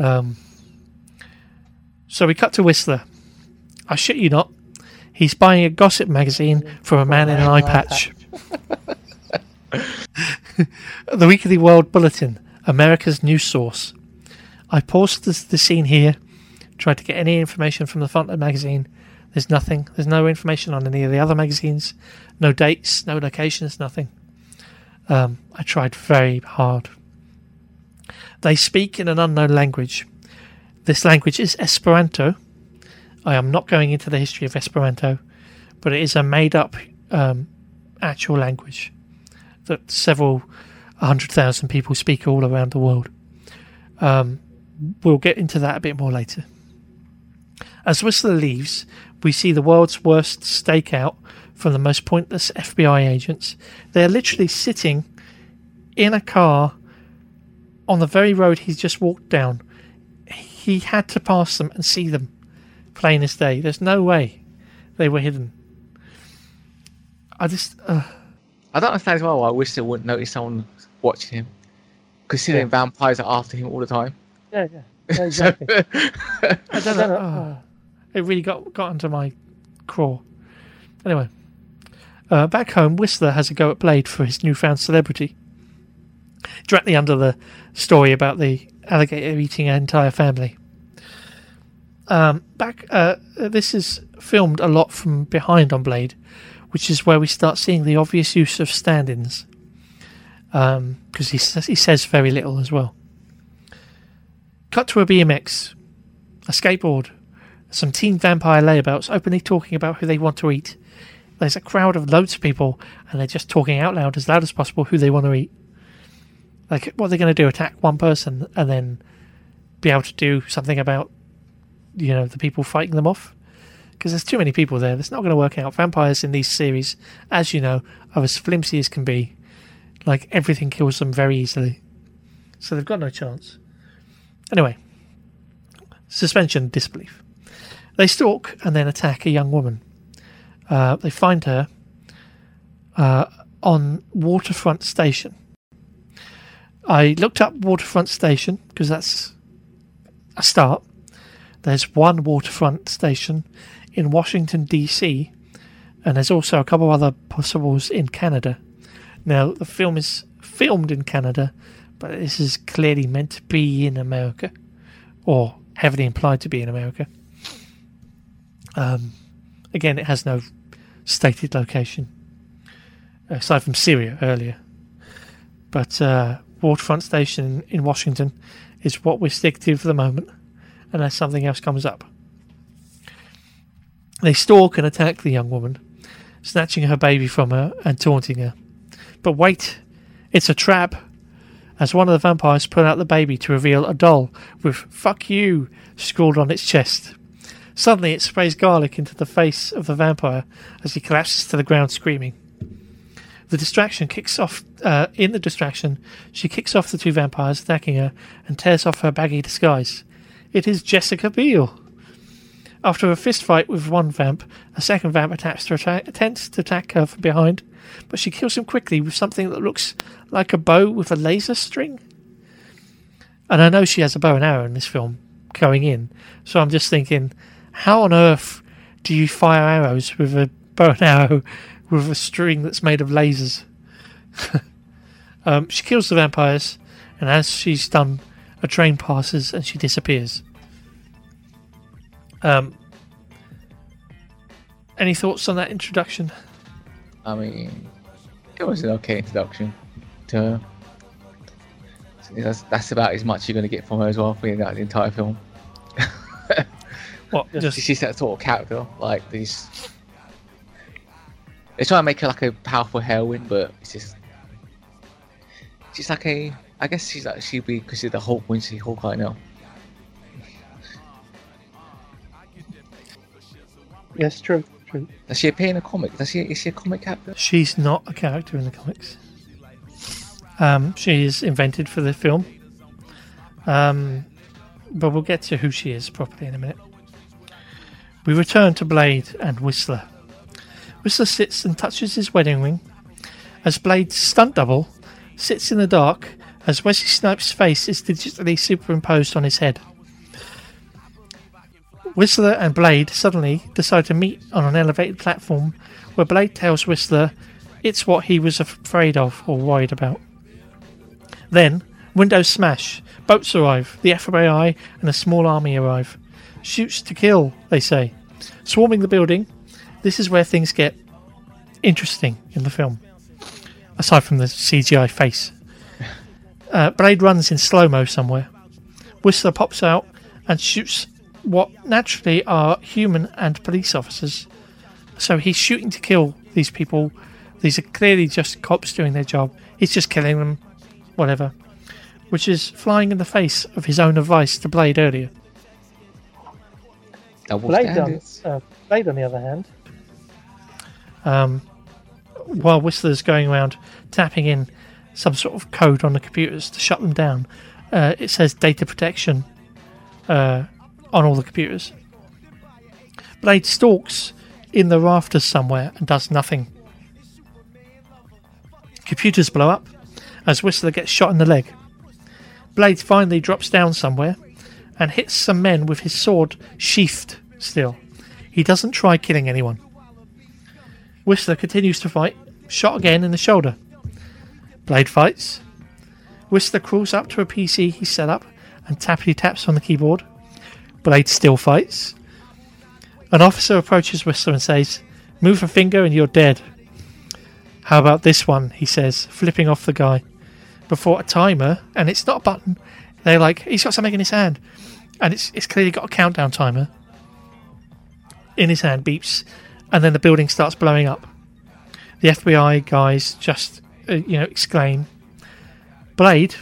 Um, so we cut to Whistler. I shit you not. He's buying a gossip magazine from a man in an eye patch. [LAUGHS] [LAUGHS] the Weekly World Bulletin, America's news source. I paused the, scene here, tried to get any information from the front of the magazine. There's nothing. There's no information on any of the other magazines. No dates, no locations, nothing. Um, I tried very hard. They speak in an unknown language. This language is Esperanto. I am not going into the history of Esperanto, but it is a made up um, actual language that several hundred thousand people speak all around the world. Um, we'll get into that a bit more later. As Whistler leaves, we see the world's worst stakeout from the most pointless FBI agents. They're literally sitting in a car on the very road he's just walked down. He had to pass them and see them, plain as day. There's no way they were hidden. I just. Uh, I don't understand as well why Whistler wouldn't notice someone watching him. Considering Yeah. vampires are after him all the time. Yeah, yeah, [LAUGHS] yeah exactly. [LAUGHS] I don't know. oh, [SIGHS] it really got got into my craw. Anyway, uh, back home, Whistler has a go at Blade for his newfound celebrity. Directly under the story about the alligator eating an entire family. Um, back, uh, this is filmed a lot from behind on Blade, which is where we start seeing the obvious use of stand-ins. Um, because he says, he says very little as well. Cut to a BMX, a skateboard, some teen vampire layabouts openly talking about who they want to eat. There's a crowd of loads of people, and they're just talking out loud, as loud as possible, who they want to eat. Like, what are they going to do? Attack one person and then be able to do something about, you know, the people fighting them off? Because there's too many people there. That's not going to work out. Vampires in these series, as you know, are as flimsy as can be. Like, everything kills them very easily. So they've got no chance. Anyway, suspension disbelief. They stalk and then attack a young woman. Uh, they find her uh, on Waterfront Station. I looked up Waterfront Station because that's a start. There's one waterfront station in Washington, D.C., and there's also a couple other possibles in Canada. Now, the film is filmed in Canada, but this is clearly meant to be in America, or heavily implied to be in America. Um, again, it has no stated location, aside from Syria earlier. But uh, Waterfront Station in Washington is what we stick to for the moment, unless something else comes up. They stalk and attack the young woman, snatching her baby from her and taunting her. But wait, it's a trap. As one of the vampires pull out the baby to reveal a doll with fuck you scrawled on its chest. Suddenly it sprays garlic into the face of the vampire as he collapses to the ground screaming. The distraction kicks off. Uh, in the distraction, she kicks off the two vampires attacking her and tears off her baggy disguise. It is Jessica Biel. After a fist fight with one vamp, a second vamp attacks to attack, attempts to attack her from behind, but she kills him quickly with something that looks like a bow with a laser string. And I know she has a bow and arrow in this film going in, so I'm just thinking, how on earth do you fire arrows with a bow and arrow [LAUGHS] with a string that's made of lasers. [LAUGHS] um, she kills the vampires, and as she's done, a train passes and she disappears. Um, any thoughts on that introduction? I mean, it was an okay introduction to her. That's, that's about as much you're going to get from her as well for the entire film. What? [LAUGHS] Just, she's that sort of character, like these. They try to make her like a powerful heroine, but it's just. She's like a. I guess she's like she'd be considered the Hulk when she's Hawkeye now. Yes, true, true. Does she appear in a comic? Does she? Is she a comic character? she's not a character in the comics. Um, she is invented for the film. Um, but we'll get to who she is properly in a minute. We return to Blade and Whistler. Whistler sits and touches his wedding ring as Blade's stunt double sits in the dark as Wesley Snipes' face is digitally superimposed on his head. Whistler and Blade suddenly decide to meet on an elevated platform where Blade tells Whistler it's what he was afraid of or worried about. Then, windows smash, boats arrive, the FBI and a small army arrive. Shoots to kill, they say. Swarming the building, this is where things get interesting in the film. Aside from the CGI face. [LAUGHS] Uh, Blade runs in slow mo somewhere. Whistler pops out and shoots what naturally are human and police officers. So he's shooting to kill these people. These are clearly just cops doing their job. He's just killing them, whatever. Which is flying in the face of his own advice to Blade earlier. Double Blade on, uh, Blade, on the other hand, Um, while Whistler's going around tapping in some sort of code on the computers to shut them down, uh, it says data protection uh, on all the computers. Blade stalks in the rafters somewhere and does nothing. Computers blow up as Whistler gets shot in the leg. Blade finally drops down somewhere and hits some men with his sword sheathed still. He doesn't try killing anyone. Whistler continues to fight, shot again in the shoulder. Blade fights. Whistler crawls up to a PC he set up and tappity taps on the keyboard. Blade still fights. An officer approaches Whistler and says, Move a finger and you're dead. How about this one? he says, flipping off the guy. Before a timer, and it's not a button. They're like, he's got something in his hand. And it's, it's clearly got a countdown timer. In his hand, beeps, and then the building starts blowing up. The FBI guys just, uh, you know, exclaim. Blade,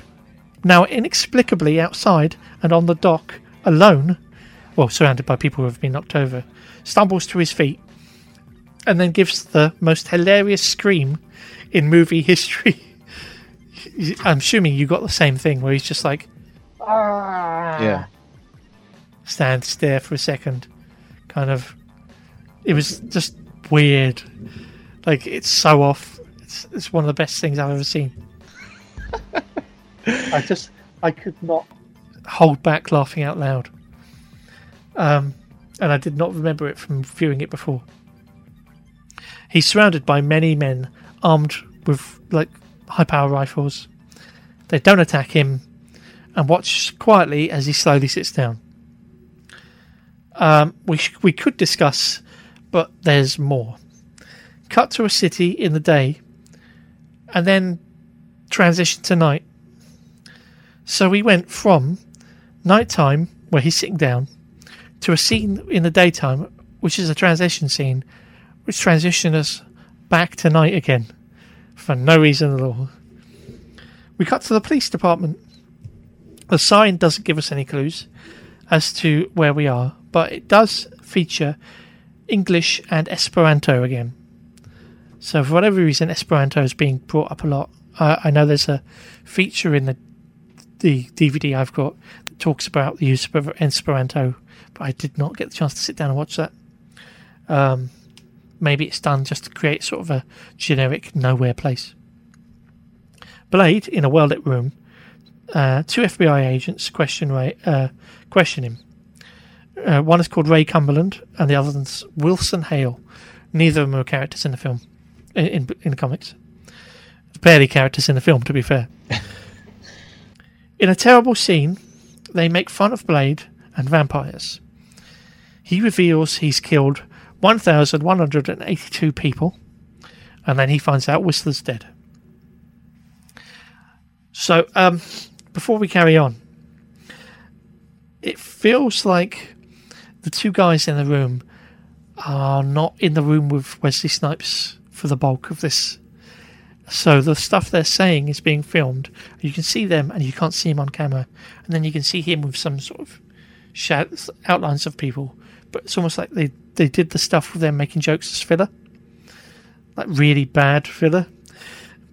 now inexplicably outside and on the dock, alone, well, surrounded by people who have been knocked over, stumbles to his feet and then gives the most hilarious scream in movie [LAUGHS] history. I'm assuming you got the same thing where he's just like ah. Yeah. stands there for a second, kind of. It was just weird. Like it's so off. It's it's one of the best things I've ever seen. [LAUGHS] I just I could not. Hold back laughing out loud. Um, and I did not remember it from viewing it before. He's surrounded by many men armed with like high power rifles. They don't attack him and watch quietly as he slowly sits down. Um, we sh- we could discuss, but there's more. Cut to a city in the day, and then transition to night. So we went from nighttime, where he's sitting down, to a scene in the daytime, which is a transition scene, which transitions us back to night again for no reason at all. We cut to the police department. The sign doesn't give us any clues as to where we are, but it does feature English and Esperanto again. So, for whatever reason, Esperanto is being brought up a lot. I know there's a feature in the the DVD I've got that talks about the use of Esperanto, I did not get the chance to sit down and watch that. Um, maybe it's done just to create sort of a generic nowhere place. Blade in a well lit room. Uh, two FBI agents question Ray, uh, question him. Uh, one is called Ray Cumberland, and the other is Wilson Hale, Neither of them are characters in the film, in in, in the comics. Barely characters in the film, to be fair. [LAUGHS] in a terrible scene, they make fun of Blade and vampires. He reveals he's killed 1,182 people, and then he finds out Whistler's dead. So, um, before we carry on, it feels like the two guys in the room are not in the room with Wesley Snipes for the bulk of this. So the stuff they're saying is being filmed. You can see them, and you can't see him on camera, and then you can see him with some sort of outlines of people. But it's almost like they they did the stuff with them making jokes as filler, like really bad filler.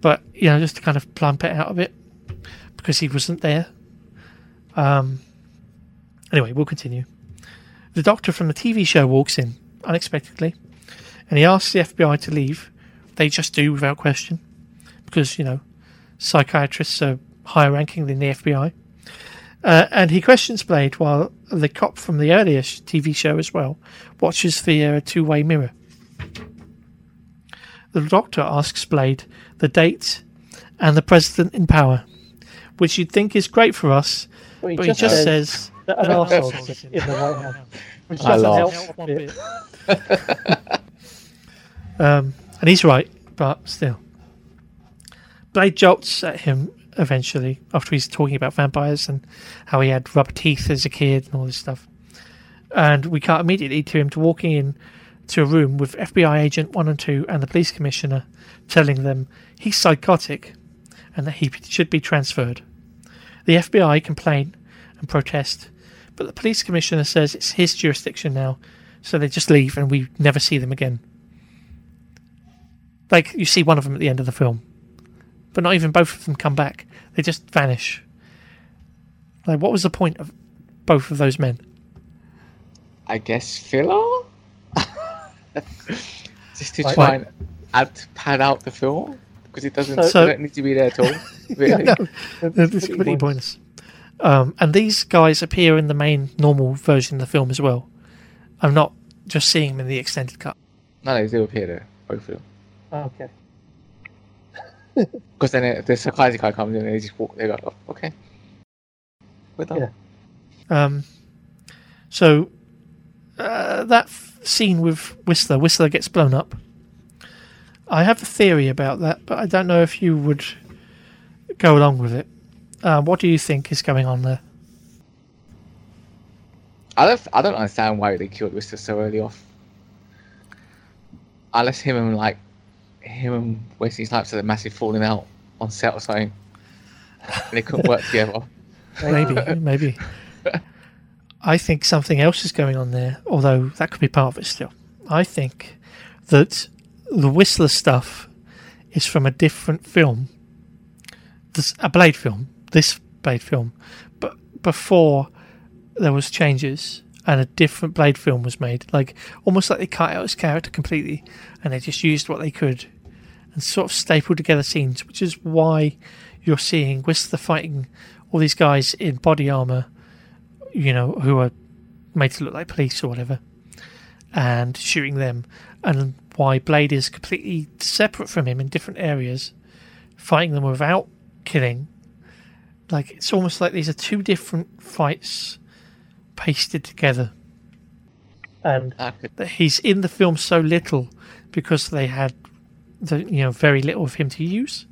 But you know, just to kind of plump it out a bit because he wasn't there. Um. Anyway, we'll continue. The doctor from the TV show walks in unexpectedly, and he asks the FBI to leave. They just do without question, because you know, psychiatrists are higher ranking than the FBI. Uh, and he questions Blade while the cop from the earlier sh- TV show as well watches via a two way mirror. The doctor asks Blade the date and the president in power, which you'd think is great for us, Well, he but he just says that an arsehole in the White House, [LAUGHS] which I doesn't laugh. help one bit. [LAUGHS] Um, and he's right, but still. Blade jolts at him eventually after he's talking about vampires and how he had rubber teeth as a kid and all this stuff. And we cut immediately to him to walking in to a room with FBI agent one and two and the police commissioner telling them he's psychotic and that he should be transferred. The FBI complain and protest, but the police commissioner says it's his jurisdiction now, so they just leave and we never see them again. Like you see one of them at the end of the film, but not even both of them come back. They just vanish. Like, what was the point of both of those men? I guess filler. [LAUGHS] Just to Right. try and add pad out the film because it doesn't. So- don't need to be there at all. [LAUGHS] Really. No, it's completely pointless. Um, and these guys appear in the main normal version of the film as well. I'm not just seeing them in the extended cut. No, they do appear there, both of them. Okay. Because then uh, the psychiatry guy comes in and they just walk. They go, oh, okay, we're done. Yeah. Um, so uh, that f- scene with Whistler, Whistler gets blown up. I have a theory about that, but I don't know if you would go along with it. Uh, what do you think is going on there? I don't. I don't understand why they killed Whistler so early off. Unless him and like him and Wesley Snipes had a massive falling out on set or something. And they couldn't work together. [LAUGHS] Maybe, maybe. I think something else is going on there, although that could be part of it still. I think that the Whistler stuff is from a different film, this, a Blade film, this Blade film, but before there was changes and a different Blade film was made, like almost like they cut out his character completely and they just used what they could and sort of stapled together scenes, which is why you're seeing Whistler fighting all these guys in body armor, you know, who are made to look like police or whatever, and shooting them, and why Blade is completely separate from him in different areas, fighting them without killing. Like it's almost like these are two different fights pasted together. And That he's in the film so little because they had the you know very little of him to use.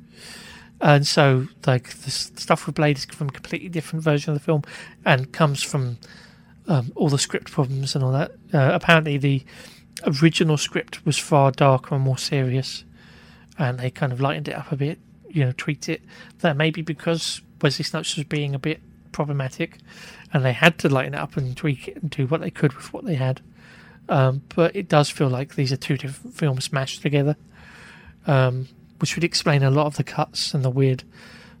And so, like the stuff with Blade is from a completely different version of the film, and comes from um, all the script problems and all that. Uh, apparently, the original script was far darker and more serious, and they kind of lightened it up a bit, you know, tweaked it. That maybe because Wesley Snipes was being a bit problematic, and they had to lighten it up and tweak it and do what they could with what they had. Um, but it does feel like these are two different films mashed together, um, which would explain a lot of the cuts and the weird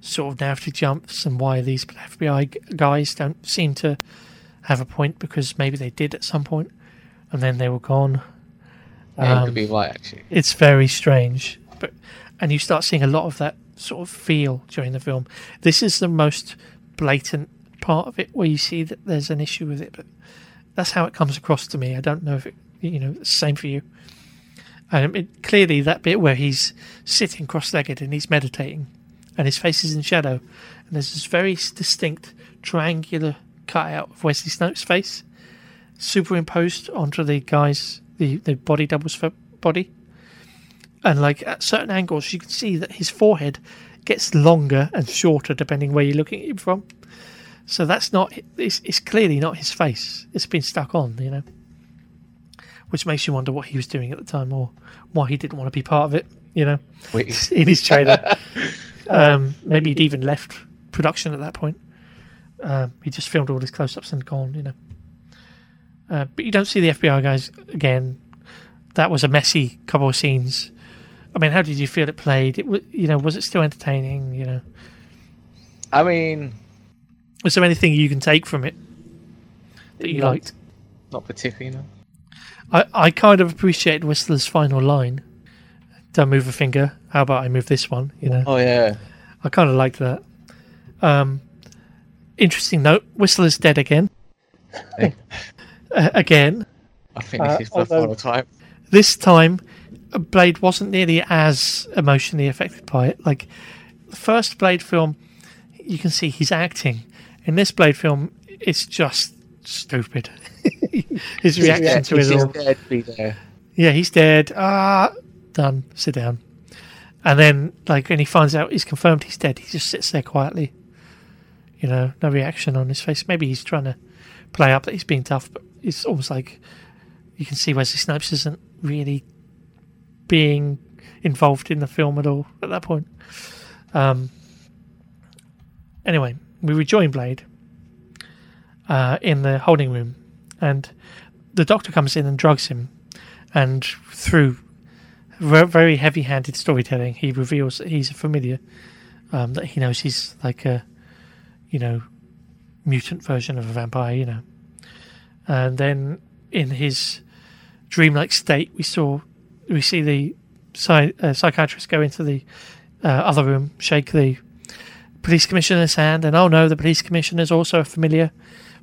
sort of narrative jumps and why these FBI guys don't seem to have a point because maybe they did at some point and then they were gone. yeah, Um, could be right actually. It's very strange, but and you start seeing a lot of that sort of feel during the film. This is the most blatant part of it where you see that there's an issue with it, but that's how it comes across to me. I don't know if it, you know, same for you. And it, clearly, that bit where he's sitting cross-legged and he's meditating, and his face is in shadow, and there's this very distinct triangular cutout of Wesley Snipes' face superimposed onto the guy's the the body double's fo- body, and like at certain angles, you can see that his forehead gets longer and shorter depending where you're looking at him from. So that's not. It's, it's clearly not his face. It's been stuck on, you know. Which makes you wonder what he was doing at the time, or why he didn't want to be part of it. You know, Wait. [LAUGHS] in his trailer. [LAUGHS] um, maybe he'd even left production at that point. Um, he just filmed all his close-ups and gone. You know. Uh, but you don't see the FBI guys again. That was a messy couple of scenes. I mean, how did you feel it played? It, you know, was it still entertaining? You know, I mean, was there anything you can take from it that you liked? not particularly. No. I, I kind of appreciate Whistler's final line. Don't move a finger. How about I move this one? You know, Oh yeah. I kind of liked that. Um, interesting note: Whistler's dead again. Hey. [LAUGHS] Uh, again, I think Uh, this is the although- final time. this time, Blade wasn't nearly as emotionally affected by it. Like the first Blade film, you can see he's acting. In this Blade film, it's just stupid. [LAUGHS] [LAUGHS] His reaction to He's it all. dead to be there. Yeah, he's dead. Ah, done. Sit down. And then, like, when he finds out he's confirmed he's dead, he just sits there quietly. You know, no reaction on his face. Maybe he's trying to play up that he's being tough, but it's almost like you can see Wesley Snipes isn't really being involved in the film at all at that point. Um, anyway, we rejoin Blade uh, in the holding room, and the doctor comes in and drugs him, and through ve- very heavy-handed storytelling, he reveals that he's a familiar, um, that he knows he's like a, you know, mutant version of a vampire, you know. And then in his dreamlike state, we saw, we see the uh, psychiatrist go into the uh, other room, shake the police commissioner's hand, and oh no, the police commissioner's also a familiar.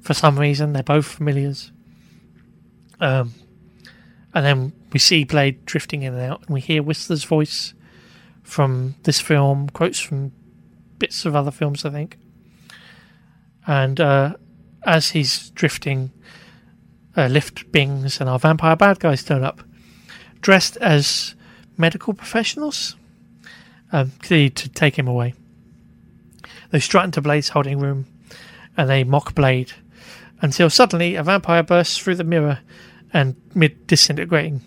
For some reason, they're both familiars. Um, and then we see Blade drifting in and out, and we hear Whistler's voice from this film, quotes from bits of other films, I think. And uh, as he's drifting, uh, lift bings and our vampire bad guys turn up, dressed as medical professionals, um, clearly to take him away. They strut into Blade's holding room, and they mock Blade until suddenly a vampire bursts through the mirror and mid disintegrating.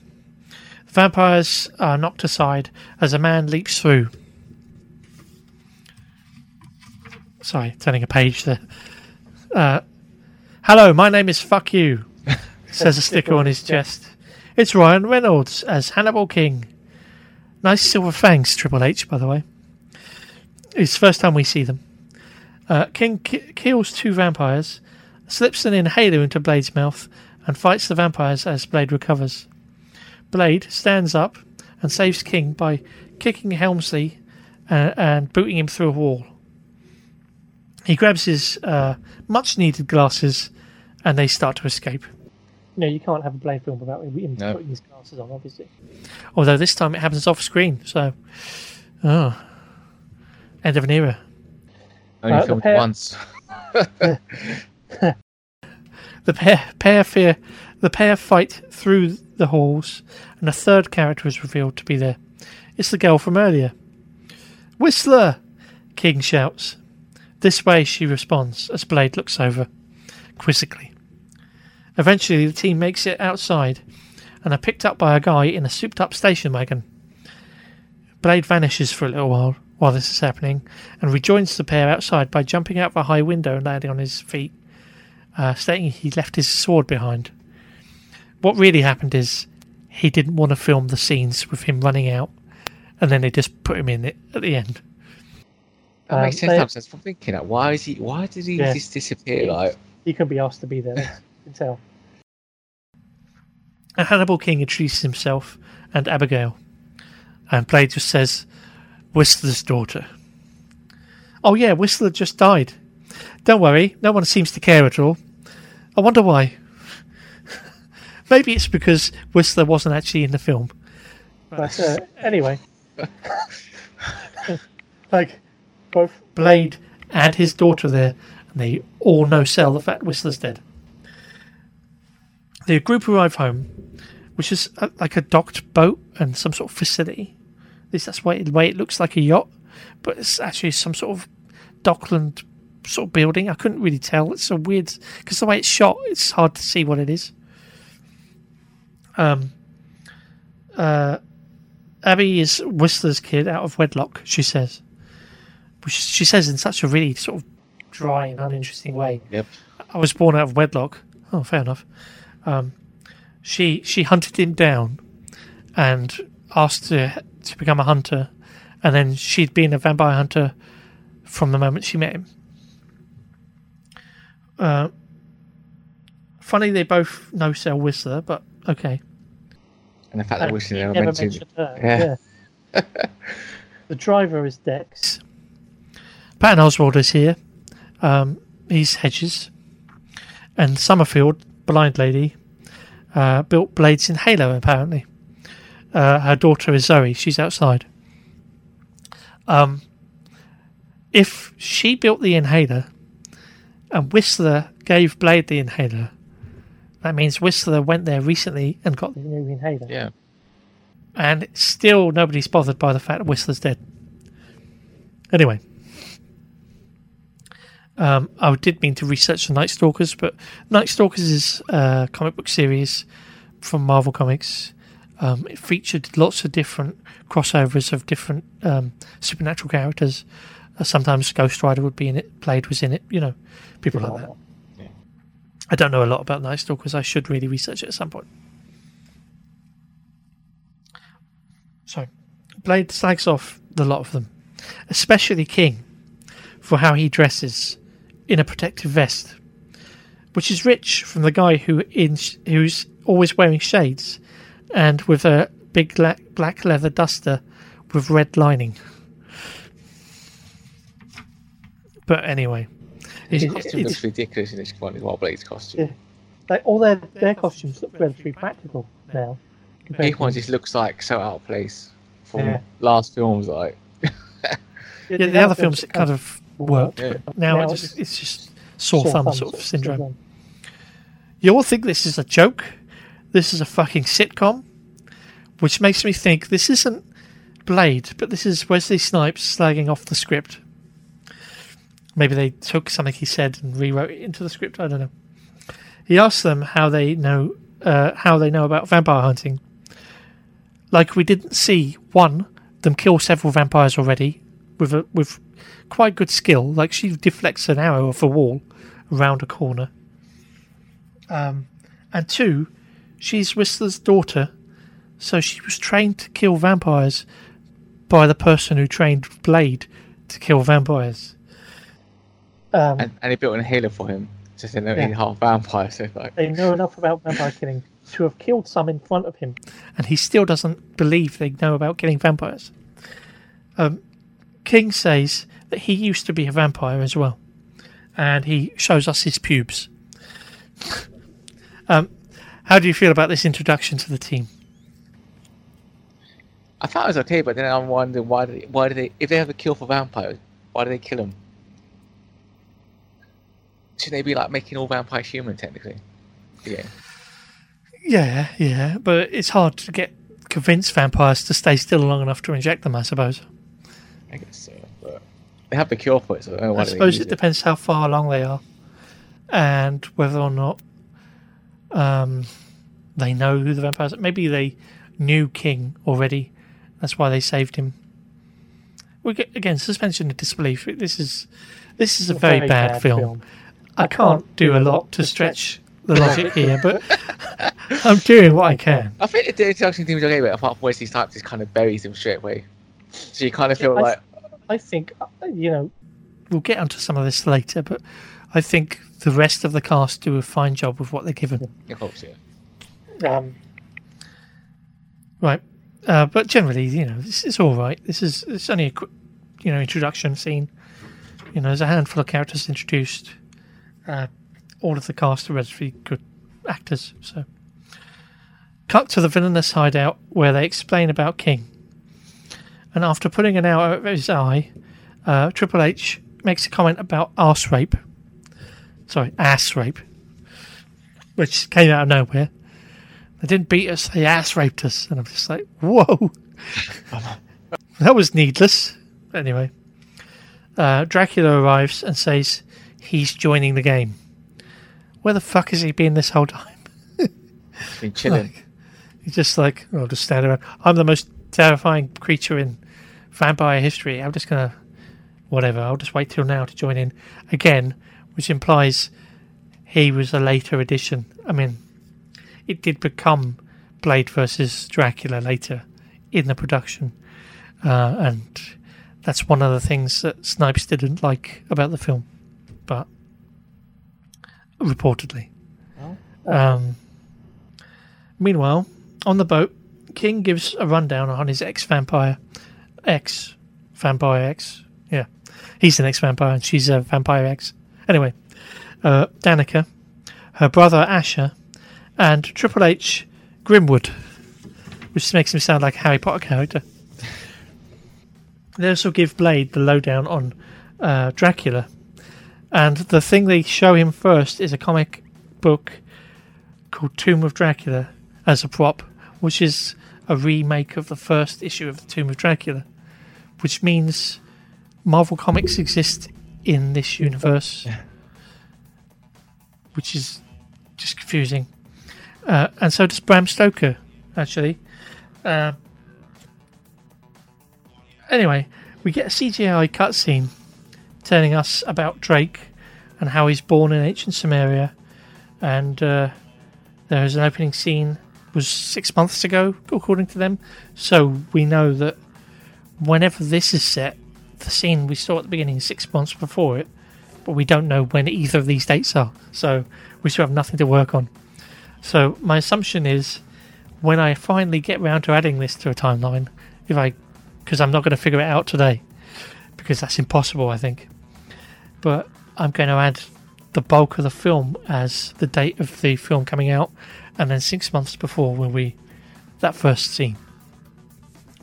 The vampires are knocked aside as a man leaps through. Sorry, turning a page there. Uh, Hello, my name is Fuck You, [LAUGHS] says a sticker on his chest. It's Ryan Reynolds as Hannibal King. Nice silver fangs, Triple H, by the way. It's the first time we see them. Uh, King ki- kills two vampires, slips an inhaler into Blade's mouth, and fights the vampires as Blade recovers. Blade stands up and saves King by kicking Helmsley uh, and booting him through a wall. He grabs his uh, much needed glasses and they start to escape. No, you can't have a Blade film without him No. putting his glasses on, obviously. Although this time it happens off screen, so. Oh. End of an era. Only Uh, filmed pair- once. [LAUGHS] [LAUGHS] The pair, pair fear, the pair fight through the halls, and a third character is revealed to be there. It's the girl from earlier. Whistler! King shouts. This way, she responds as Blade looks over, quizzically. Eventually, the team makes it outside and are picked up by a guy in a souped up station wagon. Blade vanishes for a little while while this is happening and rejoins the pair outside by jumping out of a high window and landing on his feet uh, stating he left his sword behind. What really happened is he didn't want to film the scenes with him running out, and then they just put him in it at the end. That makes Um, sense. they- I'm thinking that. Why is he? Why did he Yeah. just disappear? Like, He couldn't be asked to be there. You can tell. And Hannibal King introduces himself and Abigail, and Blade just says, "Whistler's daughter." Oh yeah, Whistler just died. Don't worry, no one seems to care at all. I wonder why. [LAUGHS] Maybe it's because Whistler wasn't actually in the film. But uh, anyway, [LAUGHS] like both Blade and his daughter there, and they all know Cell the fact Whistler's dead. The group arrive home, which is uh like a docked boat and some sort of facility. At least that's why the way it looks like a yacht, but it's actually some sort of dockland sort of building. I couldn't really tell. It's a weird because the way it's shot, it's hard to see what it is. Um. Uh, Abby is Whistler's kid out of wedlock. She says, which she says in such a really sort of dry and uninteresting way. Yep. I was born out of wedlock. Oh, fair enough. Um, she she hunted him down and asked to to become a hunter, and then she'd been a vampire hunter from the moment she met him. Uh, funny, they both know Cell Whistler, but okay. And the fact that and Whistler never never mentioned. mentioned her. Yeah. Yeah. the driver is Dex. Patton Oswalt is here. Um, he's Hedges. And Summerfield, blind lady, uh, built blades in Halo, apparently. Uh, her daughter is Zoe. She's outside. Um, if she built the inhaler and Whistler gave Blade the inhaler, that means Whistler went there recently and got The new inhaler. Yeah. and still nobody's bothered by the fact that Whistler's dead. Anyway, um, I did mean to research the Night Stalkers, but Night Stalkers is a comic book series from Marvel Comics. Um, it featured lots of different crossovers of different um, supernatural characters. Sometimes Ghost Rider would be in it, Blade was in it, you know, people like that. I don't know a lot about Night Stalkers. I should really research it at some point. So, Blade slags off the lot of them, especially King, for how he dresses in a protective vest, which is rich from the guy who in who's always wearing shades and with a big la- black leather duster with red lining. But anyway, His it- costume it's- looks ridiculous in this one as well, Blade's costume. Yeah. Like all their their costumes look relatively practical now. compared Each one just looks like so out of place from Yeah. last films. Like, [LAUGHS] yeah, the other films it kind of worked. Yeah. But now, Now it just it's it's just sore, thumb, sort of syndrome. syndrome. You all think this is a joke. This is a fucking sitcom, which makes me think this isn't Blade, but this is Wesley Snipes slagging off the script. Maybe they took something he said and rewrote it into the script. I don't know. He asked them how they know uh, how they know about vampire hunting. Like we didn't see one them kill several vampires already with a with quite good skill. Like she deflects an arrow off a wall around a corner. Um, and two, she's Whistler's daughter, so she was trained to kill vampires by the person who trained Blade to kill vampires. Um, and, and he built an inhaler for him, just in Yeah. he's half vampire. So like, they know enough about vampire killing to have killed some in front of him. and he still doesn't believe they know about killing vampires. Um, King says that he used to be a vampire as well, and he shows us his pubes. [LAUGHS] um, how do you feel about this introduction to the team? I thought it was okay, but then I'm wondering why did they, why did they if they have a kill for vampires, why do they kill them? Shouldn't they be like making all vampires human technically? Yeah. Yeah, yeah, but it's hard to get convince vampires to stay still long enough to inject them. I suppose. I guess so. But they have the cure for it, so I don't know I suppose use it depends how far along they are, and whether or not um, they know who the vampires. are. Maybe they knew King already. That's why they saved him. We get, again suspension of disbelief. This is this is a very, bad, film. I can't do a lot to stretch the logic [LAUGHS] here, but I'm doing what I can. I think the introduction okay, but apart from Wesley Snipes, just kind of buries him straight away. So you kind of feel I- like I think uh, you know We'll get onto some of this later, but I think the rest of the cast do a fine job with what they're given. I hope so. um, Right. Uh, but generally, you know, this is all right. This is it's only a quick, you know, introduction scene. You know, there's a handful of characters introduced. Uh, all of the cast are relatively good actors. So, cut to the villainous hideout where they explain about King. And after putting an out of his eye, uh, Triple H makes a comment about arse rape. Sorry, ass rape. Which came out of nowhere. They didn't beat us, they ass raped us. And I'm just like, whoa. [LAUGHS] that was needless. Anyway, uh, Dracula arrives and says he's joining the game. Where the fuck has he been this whole time? Been chilling. Like, he's just like, I'll just stand around. I'm the most terrifying creature in vampire history. I'm just gonna, whatever. I'll just wait till now to join in again, which implies he was a later addition. I mean, it did become Blade versus Dracula later in the production, uh, and that's one of the things that Snipes didn't like about the film, but reportedly. Um, meanwhile, on the boat, King gives a rundown on his ex vampire, ex vampire ex. Yeah, he's an ex vampire and she's a vampire ex. Anyway, uh, Danica, her brother Asher, and Triple H Grimwood, which makes him sound like a Harry Potter character. They also give Blade the lowdown on uh, Dracula, and the thing they show him first is a comic book called Tomb of Dracula as a prop, which is a remake of the first issue of the Tomb of Dracula, which means Marvel Comics exist in this universe, which is just confusing. Uh, and so does Bram Stoker, actually. Uh, anyway, we get a CGI cutscene telling us about Drake and how he's born in ancient Samaria, and uh, there is an opening scene was six months ago, according to them. So we know that whenever this is set, the scene we saw at the beginning is six months before it, but we don't know when either of these dates are. So we still have nothing to work on. So my assumption is when I finally get round to adding this to a timeline, if I, because I'm not going to figure it out today, because that's impossible, I think. But I'm going to add the bulk of the film as the date of the film coming out, and then six months before will be that first scene,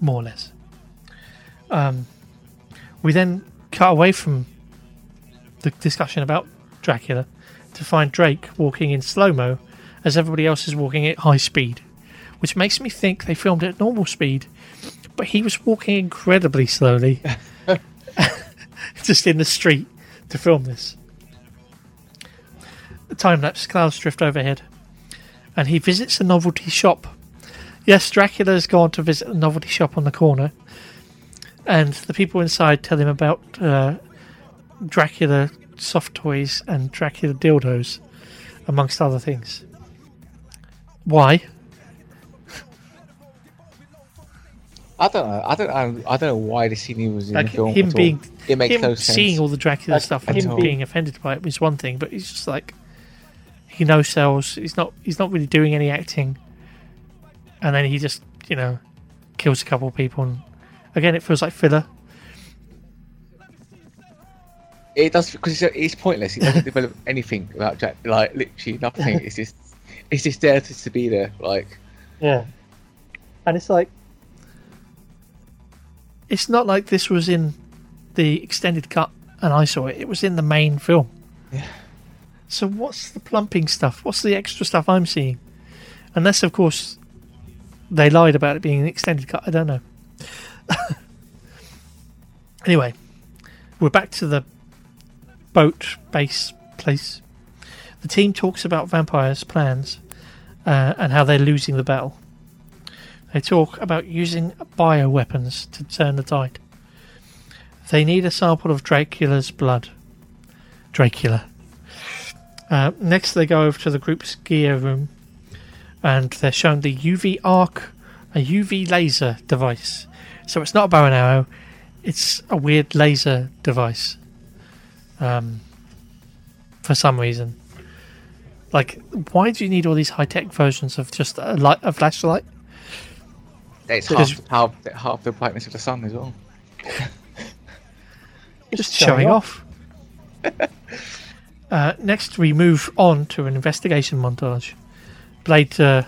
more or less. Um, we then cut away from the discussion about Dracula to find Drake walking in slow mo as everybody else is walking at high speed, which makes me think they filmed at normal speed, but he was walking incredibly slowly, [LAUGHS] just in the street to film this. The time lapse clouds drift overhead, and he visits a novelty shop. Yes, Dracula has gone to visit a novelty shop on the corner, and the people inside tell him about uh, Dracula soft toys and Dracula dildos, amongst other things. Why? I don't know. I don't know. I don't know why the scene was in Like the film. him at all. being, it makes him no sense. seeing all the Dracula Like stuff and him him being- being offended by it was one thing, but he's just like he no sells. He's not. He's not really doing any acting, and then he just you know kills a couple of people. And again, it feels like filler. It does because it's, it's pointless. It doesn't develop [LAUGHS] anything about Jack. Like literally nothing. It's just it's just there to, to be there. Like Yeah. And it's like, It's not like this was in the extended cut and I saw it. It was in the main film. Yeah. So what's the plumping stuff? What's the extra stuff I'm seeing? Unless, of course, they lied about it being an extended cut. I don't know. [LAUGHS] anyway, we're back to the boat base place. The team talks about vampires' plans uh, and how they're losing the battle. They talk about using bioweapons to turn the tide. They need a sample of Dracula's blood. Dracula. Uh, next, they go over to the group's gear room and they're shown the UV arc, a UV laser device. So it's not a bow and arrow, it's a weird laser device. Um, for some reason. Like, why do you need all these high tech versions of just a, light, a flashlight? It's Because- half, half half the brightness of the sun as well. [LAUGHS] just showing off. [LAUGHS] uh, next, we move on to an investigation montage. Blade uh,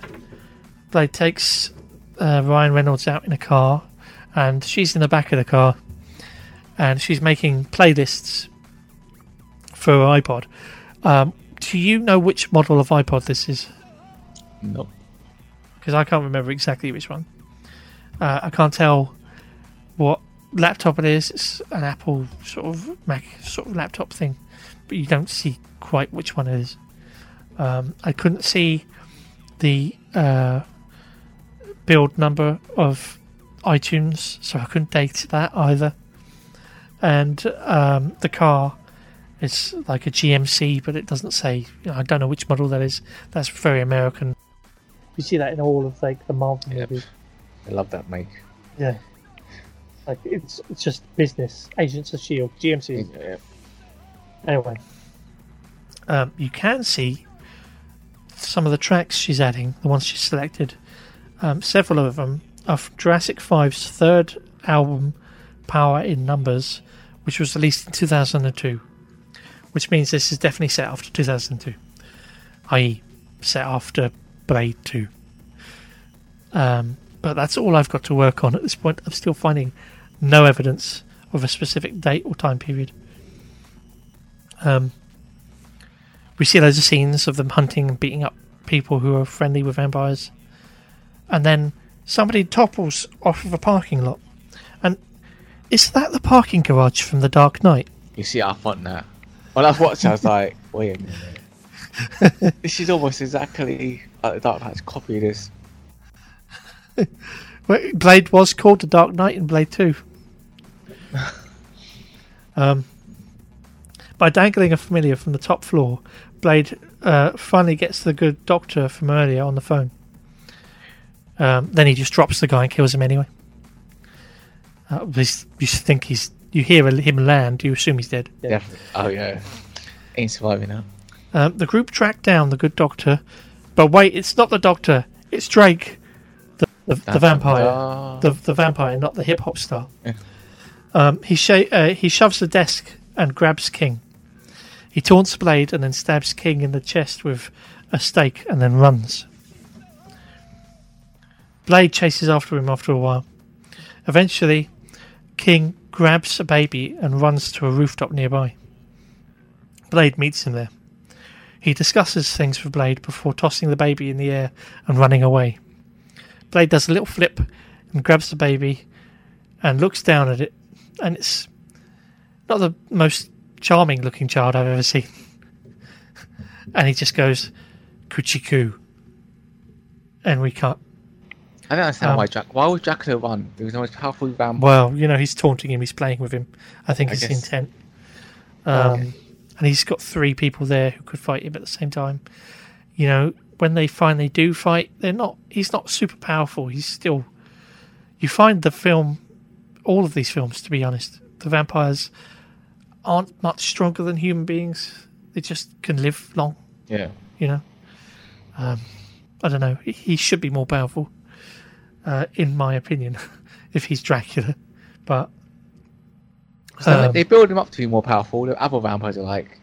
Blade takes uh, Ryan Reynolds out in a car, and she's in the back of the car, and she's making playlists for her iPod. Um, do you know which model of iPod this is? No. Because I can't remember exactly which one. Uh, I can't tell what laptop it is. It's an Apple sort of Mac sort of laptop thing, but you don't see quite which one it is. Um, I couldn't see the uh, build number of iTunes, so I couldn't date that either. And um, the car is like a GMC, but it doesn't say. You know, I don't know which model that is. That's very American. You see that in all of like the Marvel Yep. movies. I love that make. Yeah. Like it's it's just business. Agents of Shield, GMC. Yeah. Anyway, um, you can see some of the tracks she's adding, the ones she's selected. Um, several of them are from Jurassic 5's third album, Power in Numbers, which was released in 2002. Which means this is definitely set after 2002, i.e., set after Blade 2. Um, but that's all I've got to work on at this point. I'm still finding no evidence of a specific date or time period. Um, we see loads of scenes of them hunting and beating up people who are friendly with vampires. And then somebody topples off of a parking lot. And is that the parking garage from The Dark Knight? You see, I thought that. When I was watching, I was like, wait a minute. [LAUGHS] this is almost exactly like the Dark Knight's copy of this. [LAUGHS] Well, Blade was called The Dark Knight in Blade 2. [LAUGHS] um, by dangling a familiar from the top floor, Blade uh, finally gets the good doctor from earlier on the phone. Um, then he just drops the guy and kills him anyway. Uh, this- you think he's. You hear him land, you assume he's dead. Definitely. Oh, yeah. Ain't surviving now. Um, the group track down the good doctor, but wait, it's not the doctor. It's Drake, the the, the vampire, Ah. the the vampire, not the hip hop star. Yeah. Um, he sha- uh, he shoves the desk and grabs King. He taunts Blade and then stabs King in the chest with a stake and then runs. Blade chases after him after a while. Eventually, King grabs a baby and runs to a rooftop nearby. Blade meets him there. He discusses things with Blade before tossing the baby in the air and running away. Blade does a little flip and grabs the baby and looks down at it, and it's not the most charming looking child I've ever seen. [LAUGHS] and he just goes, Kuchiku. And we can't. I don't understand Um, why Jack. Why would Dracula run? He was most powerful vampire. Well, you know, he's taunting him, he's playing with him. I think I guess. intent. Um, Okay. And he's got three people there who could fight him at the same time. You know, when they finally do fight, they're not. He's not super powerful. He's still. You find the film, all of these films, to be honest, the vampires aren't much stronger than human beings. They just can live long. Yeah. You know. Um, I don't know. He- should be more powerful, uh, in my opinion, [LAUGHS] if he's Dracula. But So Um, they build him up to be more powerful. The other vampires are like,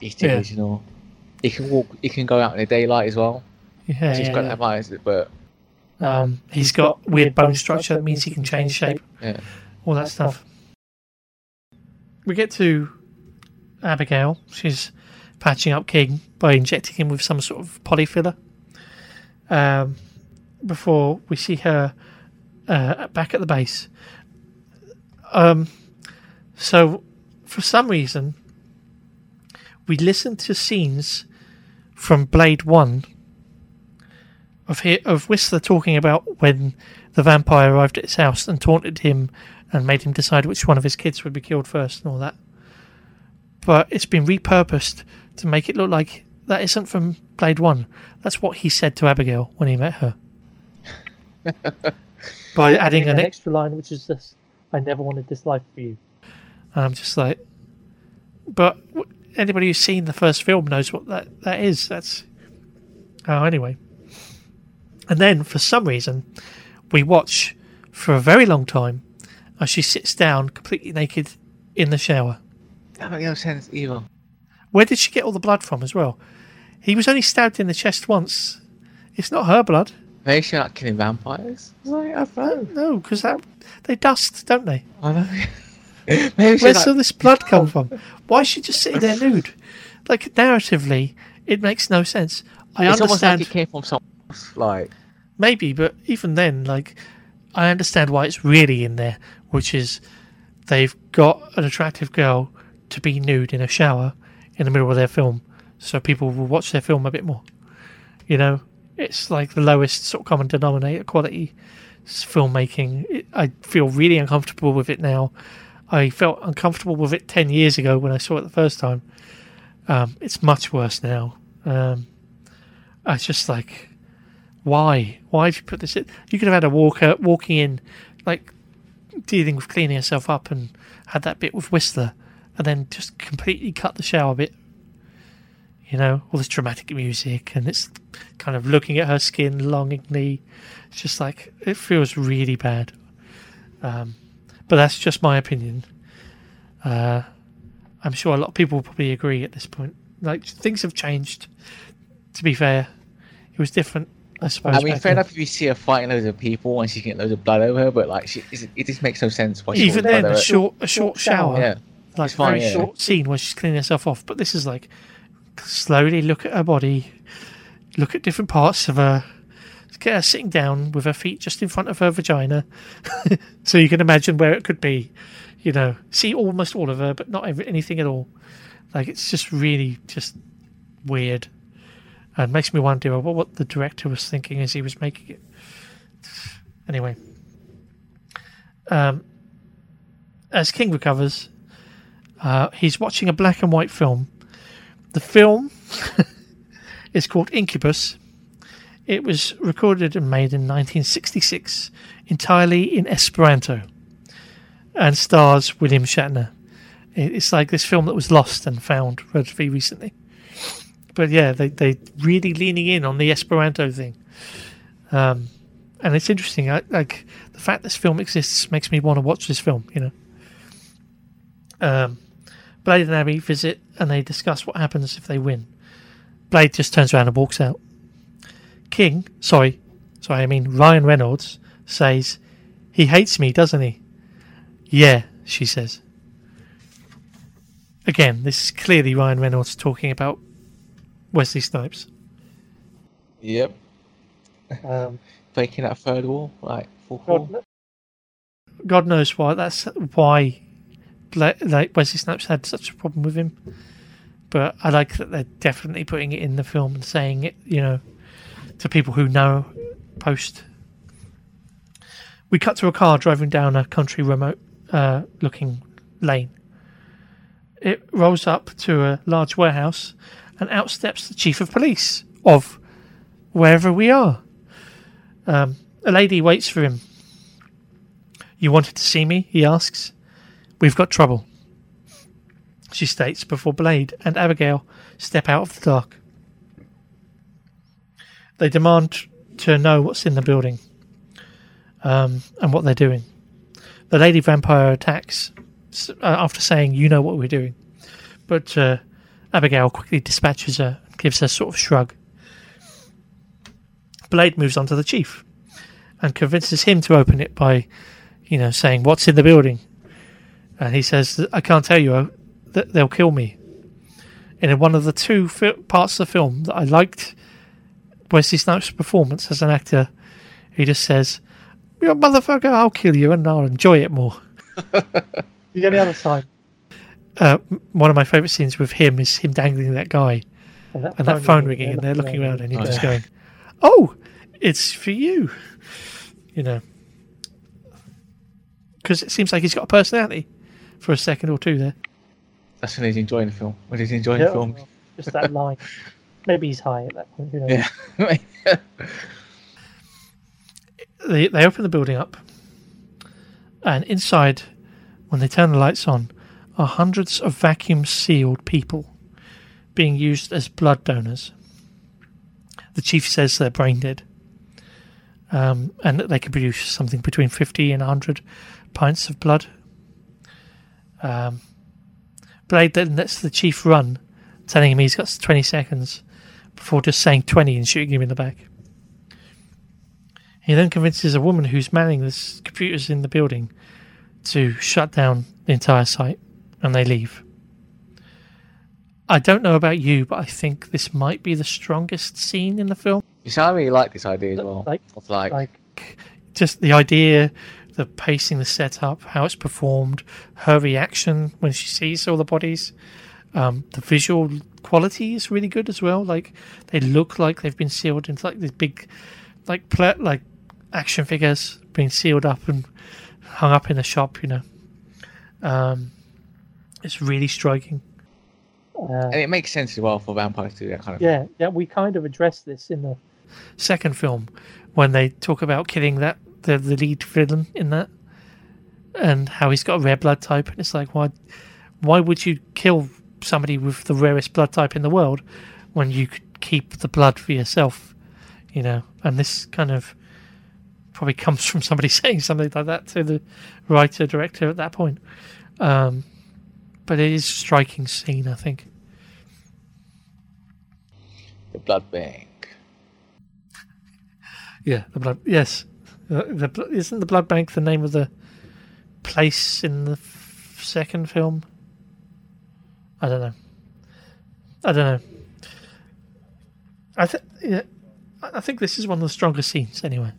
he's Yeah. delusional. He can walk. He can go out in the daylight as well. yeah, He's yeah, got yeah. that eyes, but Um, he's got weird bone structure that means he can change shape, yeah. all that stuff. We get to Abigail. She's patching up King by injecting him with some sort of polyfiller. Um, before we see her uh, back at the base. Um, so, for some reason, we listen to scenes from Blade One of he- of Whistler talking about when the vampire arrived at his house and taunted him and made him decide which one of his kids would be killed first and all that. But it's been repurposed to make it look like that isn't from Blade One. That's what he said to Abigail when he met her. [LAUGHS] By adding an an extra line, which is this: "I never wanted this life for you." And I'm just like, but w- anybody who's seen the first film knows what that, that is. That's oh, anyway. And then for some reason, we watch for a very long time as she sits down completely naked in the shower. That makes no sense either. Where did she get all the blood from as well? He was only stabbed in the chest once. It's not her blood. Maybe she's like killing vampires. Like, I don't know. No, because they dust, don't they? I know. [LAUGHS] [LAUGHS] Where's like, all this blood come oh. from? Why is she just sitting there nude? Like narratively, it makes no sense. I it's almost like understand it came from someone else. Like, maybe, but even then, like I understand why it's really in there, which is they've got an attractive girl to be nude in a shower in the middle of their film, so people will watch their film a bit more. You know, it's like the lowest sort of common denominator quality filmmaking. It, I feel really uncomfortable with it now. I felt uncomfortable with it ten years ago when I saw it the first time. Um, it's much worse now. Um, I was just like, why? Why have you put this in? You could have had a walker walking in, like dealing with cleaning herself up, and had that bit with Whistler, and then just completely cut the shower bit. You know, all this dramatic music, and it's kind of looking at her skin longingly. It's just like it feels really bad. Um, but that's just my opinion. Uh, I'm sure a lot of people will probably agree at this point. Like things have changed. To be fair, it was different. I suppose. I mean, fair then. enough if you see her fighting loads of people and she's getting loads of blood over her, but like, she, it it just makes no sense. Why she Even got then, a short, a short shower, yeah, like it's fine, very yeah. short scene where she's cleaning herself off. But this is like slowly look at her body, look at different parts of her, her sitting down with her feet just in front of her vagina, [LAUGHS] so you can imagine where it could be. You know, see almost all of her, but not every, anything at all. Like it's just really just weird, and makes me wonder what, what the director was thinking as he was making it. Anyway, um, as King recovers, uh, he's watching a black and white film. The film [LAUGHS] is called Incubus. It was recorded and made in 1966 entirely in Esperanto and stars William Shatner. It's like this film that was lost and found relatively recently. But yeah, they they really leaning in on the Esperanto thing, um, and it's interesting. I, like the fact this film exists makes me want to watch this film. You know, um, Blade and Abby visit and they discuss what happens if they win. Blade just turns around and walks out. King, sorry, sorry, I mean Ryan Reynolds says he hates me, doesn't he? Yeah, she says. Again, this is clearly Ryan Reynolds talking about Wesley Snipes. Yep, Um, [LAUGHS] breaking that third wall, like full wall. God, God knows why. That's why, Bla- like Wesley Snipes had such a problem with him. But I like that they're definitely putting it in the film and saying it, you know, to people who know post. We cut to a car driving down a country remote uh, looking lane. It rolls up to a large warehouse and out steps the chief of police of wherever we are. Um, a lady waits for him you wanted to see me? He asks. We've got trouble, she states before Blade and Abigail step out of the dark. They demand to know what's in the building um, and what they're doing. The lady vampire attacks uh, after saying, You know what we're doing. But uh, Abigail quickly dispatches her gives her a sort of shrug. Blade moves on to the chief and convinces him to open it by you know, saying, What's in the building? And he says, I can't tell you, uh, they'll kill me. And in one of the two parts of the film that I liked Wesley Snipes' performance as an actor, he just says, You motherfucker, I'll kill you and I'll enjoy it more. [LAUGHS] you get the other side. Uh, one of my favourite scenes with him is him dangling that guy And that and that phone ringing, and they're looking around, and you're just going, "Oh, it's for you," you know, because it seems like he's got a personality for a second or two there. That's when he's enjoying the film. When he's enjoying Yeah, the film. just that line. [LAUGHS] Maybe he's high at that point. Who knows? Yeah. [LAUGHS] They they open the building up, and inside, when they turn the lights on, are hundreds of vacuum sealed people being used as blood donors. The chief says they're brain dead, um, and that they can produce something between fifty and hundred pints of blood. Um, Blade then lets the chief run, telling him he's got twenty seconds, before just saying twenty and shooting him in the back. He then convinces a woman who's manning the computers in the building to shut down the entire site, and they leave. I don't know about you, but I think this might be the strongest scene in the film. You see, I really like this idea as well. Like- like, Like, Just the idea, the pacing, the setup, how it's performed, her reaction when she sees all the bodies. Um, the visual quality is really good as well. Like they look like they've been sealed into like these big, like pla- like action figures being sealed up and hung up in the shop. You know, um, it's really striking. uh, and it makes sense as well for vampires to do that kind of. yeah, yeah, we kind of addressed this in the second film when they talk about killing that the, the lead villain in that and how he's got a rare blood type and it's like why why would you kill somebody with the rarest blood type in the world when you could keep the blood for yourself you know and this kind of probably comes [LAUGHS] from somebody [LAUGHS] saying something like that to the writer director at that point um, but it is a striking scene i think The blood bank. [LAUGHS] Yeah, the blood. Yes, uh, the isn't the blood bank the name of the place in the f- second film? I don't know. I don't know. I think yeah, I think this is one of the stronger scenes anyway,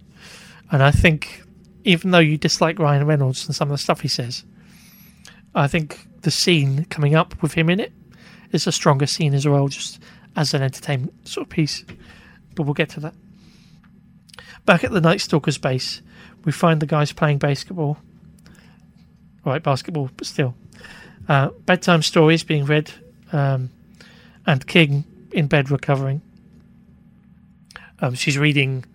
and I think even though you dislike Ryan Reynolds and some of the stuff he says, I think the scene coming up with him in it is a stronger scene as well, just as an entertainment sort of piece. But we'll get to that. Back at the Night Stalker's base, we find the guys playing basketball. Right, basketball, but still. Uh, bedtime stories being read, um, and King in bed recovering. Um, she's reading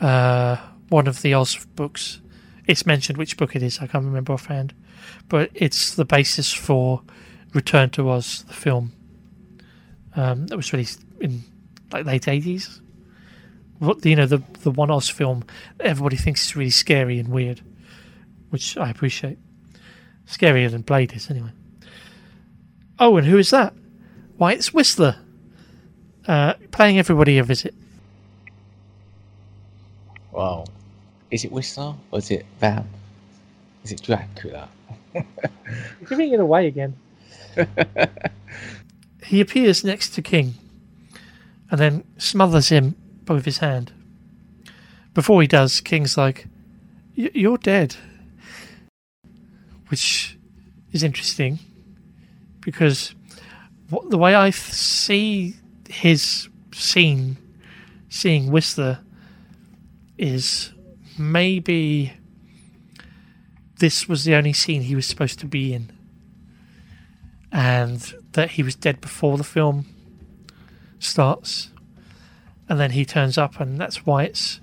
uh, one of the Oz books. It's mentioned which book it is, I can't remember offhand. But it's the basis for Return to Oz, the film um, that was released in like late 80s what you know the the one Oz film everybody thinks is really scary and weird, which I appreciate. Scarier than Blade is anyway. Oh, and who is that? Why, it's Whistler, uh, paying everybody a visit. Wow. Is it Whistler or is it Vamp? Is it Dracula? [LAUGHS] You're giving it away again. [LAUGHS] He appears next to King, and then smothers him with his hand. Before he does, King's like, "Y- "You're dead," which is interesting because what, the way I see his scene, seeing Whistler, is maybe this was the only scene he was supposed to be in, and that he was dead before the film starts. And then he turns up, and that's why it's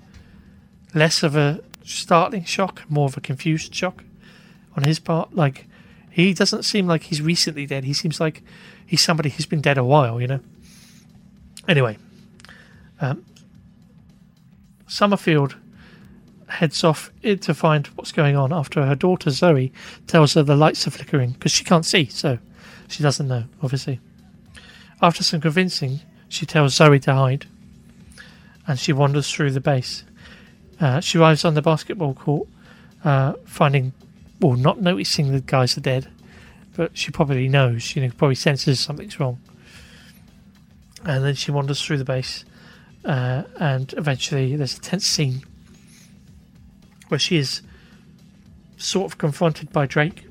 less of a startling shock, more of a confused shock on his part. Like he doesn't seem like he's recently dead. He seems like he's somebody who's been dead a while, you know. Anyway, um, Summerfield heads off to find what's going on after her daughter Zoe tells her the lights are flickering because she can't see, so she doesn't know, obviously. After some convincing, she tells Zoe to hide and she wanders through the base. Uh, she arrives on the basketball court, uh, finding, well, not noticing the guys are dead, but she probably knows, you know, probably senses something's wrong. And then she wanders through the base, uh, and eventually there's a tense scene where she is sort of confronted by Drake.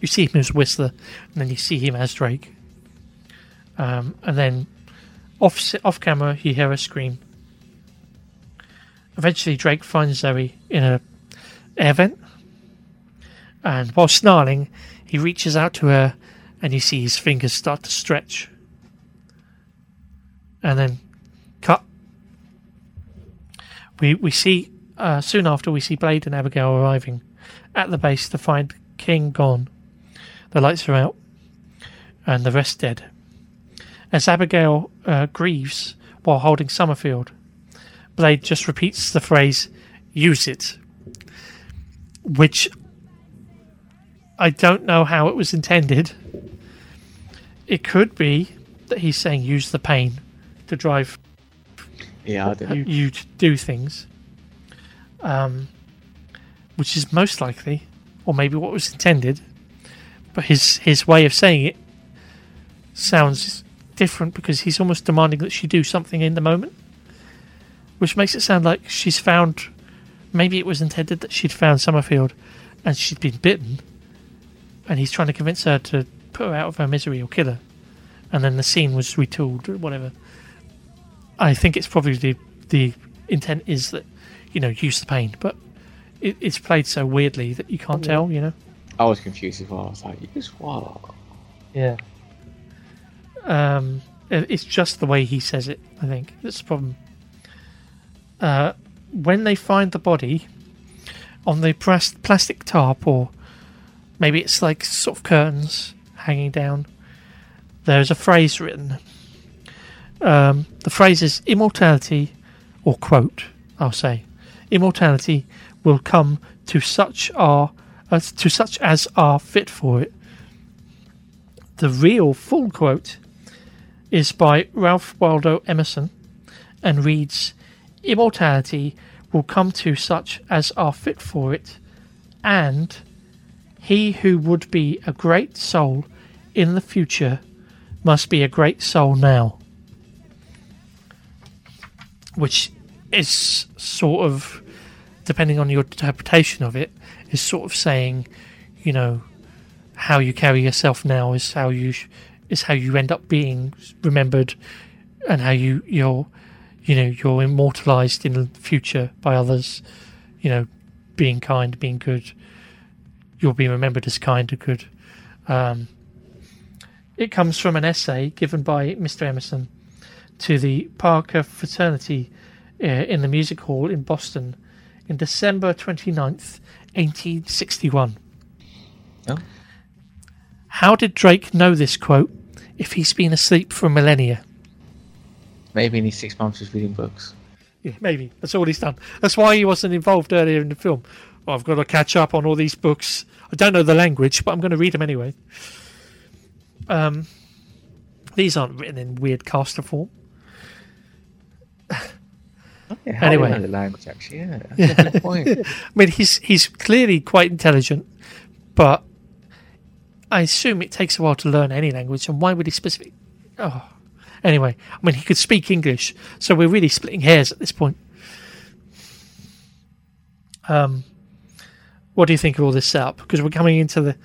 You see him as Whistler, and then you see him as Drake. Um, and then off off camera, you hear her scream. Eventually, Drake finds Zoe in a air vent, and while snarling, he reaches out to her, and you see his fingers start to stretch. And then, cut. We we see uh, soon after we see Blade and Abigail arriving at the base to find King gone. The lights are out, and the rest dead. As Abigail uh, grieves while holding Summerfield, Blade just repeats the phrase, use it. Which I don't know how it was intended. It could be that he's saying use the pain to drive Yeah, do. you to do things. um, which is most likely, or maybe what was intended. But his his way of saying it sounds different because he's almost demanding that she do something in the moment, which makes it sound like she's found. Maybe it was intended that she'd found Summerfield, and she'd been bitten, and he's trying to convince her to put her out of her misery or kill her, and then the scene was retooled or whatever. I think it's probably the the intent is that you know use the pain, but it, it's played so weirdly that you can't Yeah. tell. You know. I was confused as well. I was like, "Use what?" Yeah. Um, it- it's just the way he says it. I think that's the problem. Uh, when they find the body on the pras- plastic tarp, or maybe it's like sort of curtains hanging down, there's a phrase written. Um, the phrase is immortality, or quote, I'll say, immortality will come to such are uh, to such as are fit for it. The real full quote is by Ralph Waldo Emerson and reads Immortality will come to such as are fit for it, and he who would be a great soul in the future must be a great soul now. Which is sort of, depending on your interpretation of it, is sort of saying, you know, how you carry yourself now is how you sh- is how you end up being remembered, and how you you're you know you're immortalized in the future by others. You know, being kind, being good. You'll be remembered as kind and good. Um, it comes from an essay given by Mr. Emerson to the Parker fraternity uh, in the music hall in Boston in December 29th, 1861. Oh. How did Drake know this quote if he's been asleep for millennia? Maybe in his six months he's reading books. Yeah, maybe. That's all he's done. That's why he wasn't involved earlier in the film. Well, I've got to catch up on all these books. I don't know the language, but I'm going to read them anyway. Um, these aren't written in weird caster form. [LAUGHS] Yeah, Anyway. know the language actually. Yeah, that's a good point. [LAUGHS] I mean, he's he's clearly quite intelligent, but I assume it takes a while to learn any language. And why would he specifically? Oh, anyway, I mean, he could speak English, so we're really splitting hairs at this point. Um, what do you think of all this setup? Because we're coming into the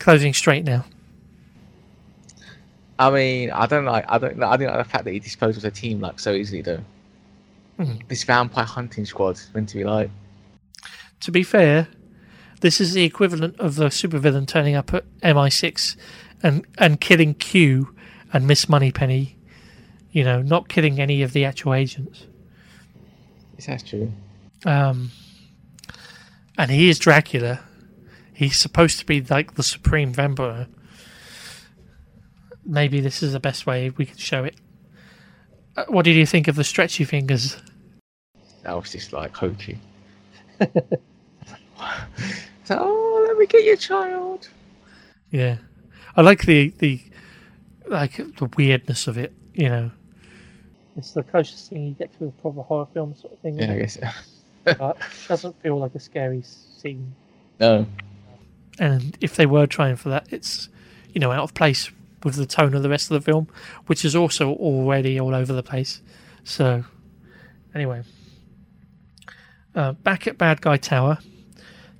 closing straight now. I mean, I don't like. I don't. I don't like the fact that he disposed of the team like so easily though. Mhm. This vampire hunting squad is meant to be like. To be fair, this is the equivalent of the supervillain turning up at MI6 and and killing Q and Miss Moneypenny. You know, not killing any of the actual agents. Is that true? Um, and he is Dracula. He's supposed to be like the supreme vampire. Maybe this is the best way we could show it. Uh, what did you think of the stretchy fingers? That was just like hokey. [LAUGHS] so, oh, let me get your child. Yeah, I like the the like the weirdness of it. You know, It's the closest thing you get to a proper horror film sort of thing. Yeah, I isn't guess. It? But it doesn't feel like a scary scene. no. and if they were trying for that, it's you know out of place with the tone of the rest of the film, which is also already all over the place. So, anyway, uh, back at Bad Guy Tower,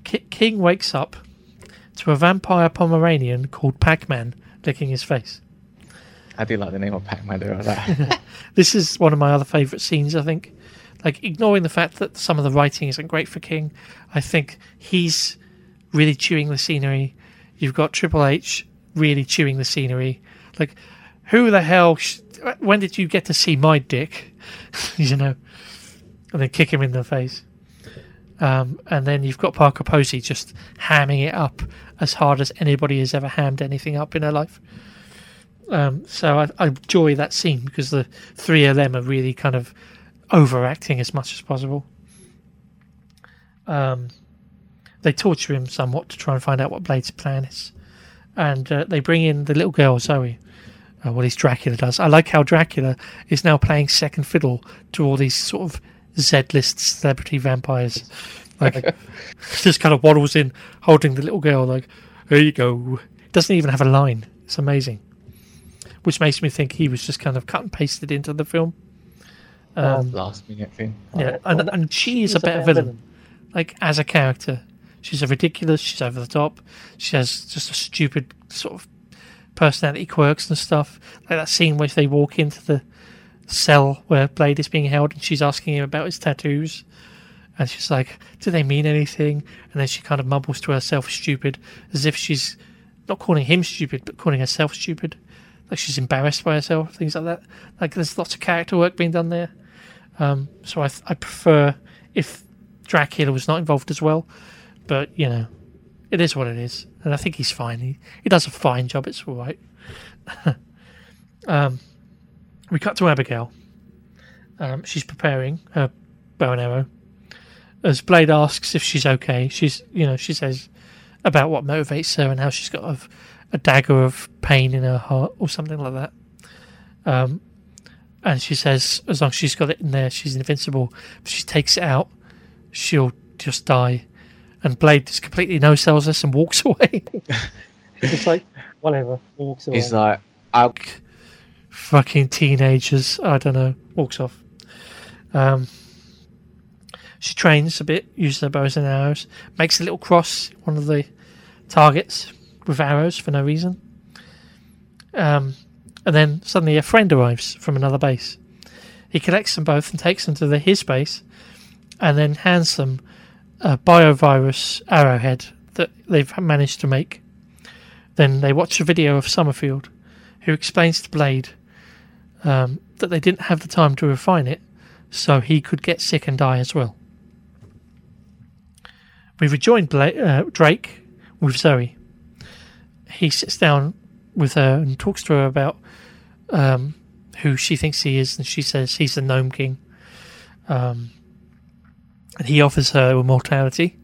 Ki- King wakes up to a vampire Pomeranian called Pac-Man licking his face. I do like the name of Pac-Man. There, like. [LAUGHS] [LAUGHS] This is one of my other favourite scenes, I think. Like, ignoring the fact that some of the writing isn't great for King, I think he's really chewing the scenery. You've got Triple H really chewing the scenery. Like, who the hell? Sh- when did you get to see my dick? [LAUGHS] you know? And then kick him in the face. Um, and then you've got Parker Posey just hamming it up as hard as anybody has ever hammed anything up in her life. Um, so I, I enjoy that scene because the three of them are really kind of overacting as much as possible. Um, they torture him somewhat to try and find out what Blade's plan is, and uh, they bring in the little girl Zoe. Uh, what his Dracula does. I like how Dracula is now playing second fiddle to all these sort of Z-list celebrity vampires. Like, [LAUGHS] just kind of waddles in, holding the little girl. Like, here you go. Doesn't even have a line. It's amazing. Which makes me think he was just kind of cut and pasted into the film. Um, Last minute thing. yeah, and, and she is a better villain. Like as a character, she's a ridiculous. She's over the top. She has just a stupid sort of personality quirks and stuff. Like that scene where they walk into the cell where Blade is being held, and she's asking him about his tattoos, and she's like, "Do they mean anything?" And then she kind of mumbles to herself, "Stupid," as if she's not calling him stupid, but calling herself stupid. Like she's embarrassed by herself, things like that. Like there's lots of character work being done there. Um, so I, th- I prefer if Dracula was not involved as well. But you know, it is what it is, and I think he's fine. He he does a fine job. It's all right. [LAUGHS] um, we cut to Abigail. Um, she's preparing her bow and arrow. As Blade asks if she's okay, she's you know she says about what motivates her and how she's got a, a dagger of pain in her heart or something like that. Um, and she says as long as she's got it in there, she's invincible. If she takes it out, she'll just die. And Blade just completely no sells us and [LAUGHS] walks away. It's like whatever. Walks away. He's like, I, Fucking teenagers. I don't know. Walks off. Um, she trains a bit, uses her bows and arrows, makes a little cross, one of the targets, with arrows for no reason. Um, and then suddenly a friend arrives from another base. He collects them both and takes them to the, his base, and then hands them a biovirus arrowhead that they've managed to make. Then they watch a video of Summerfield, who explains to Blade um, that they didn't have the time to refine it, so he could get sick and die as well. We rejoin Bla- uh, Drake with Zoe. He sits down with her and talks to her about um, who she thinks he is, and she says he's the Gnome King. Um, and he offers her immortality,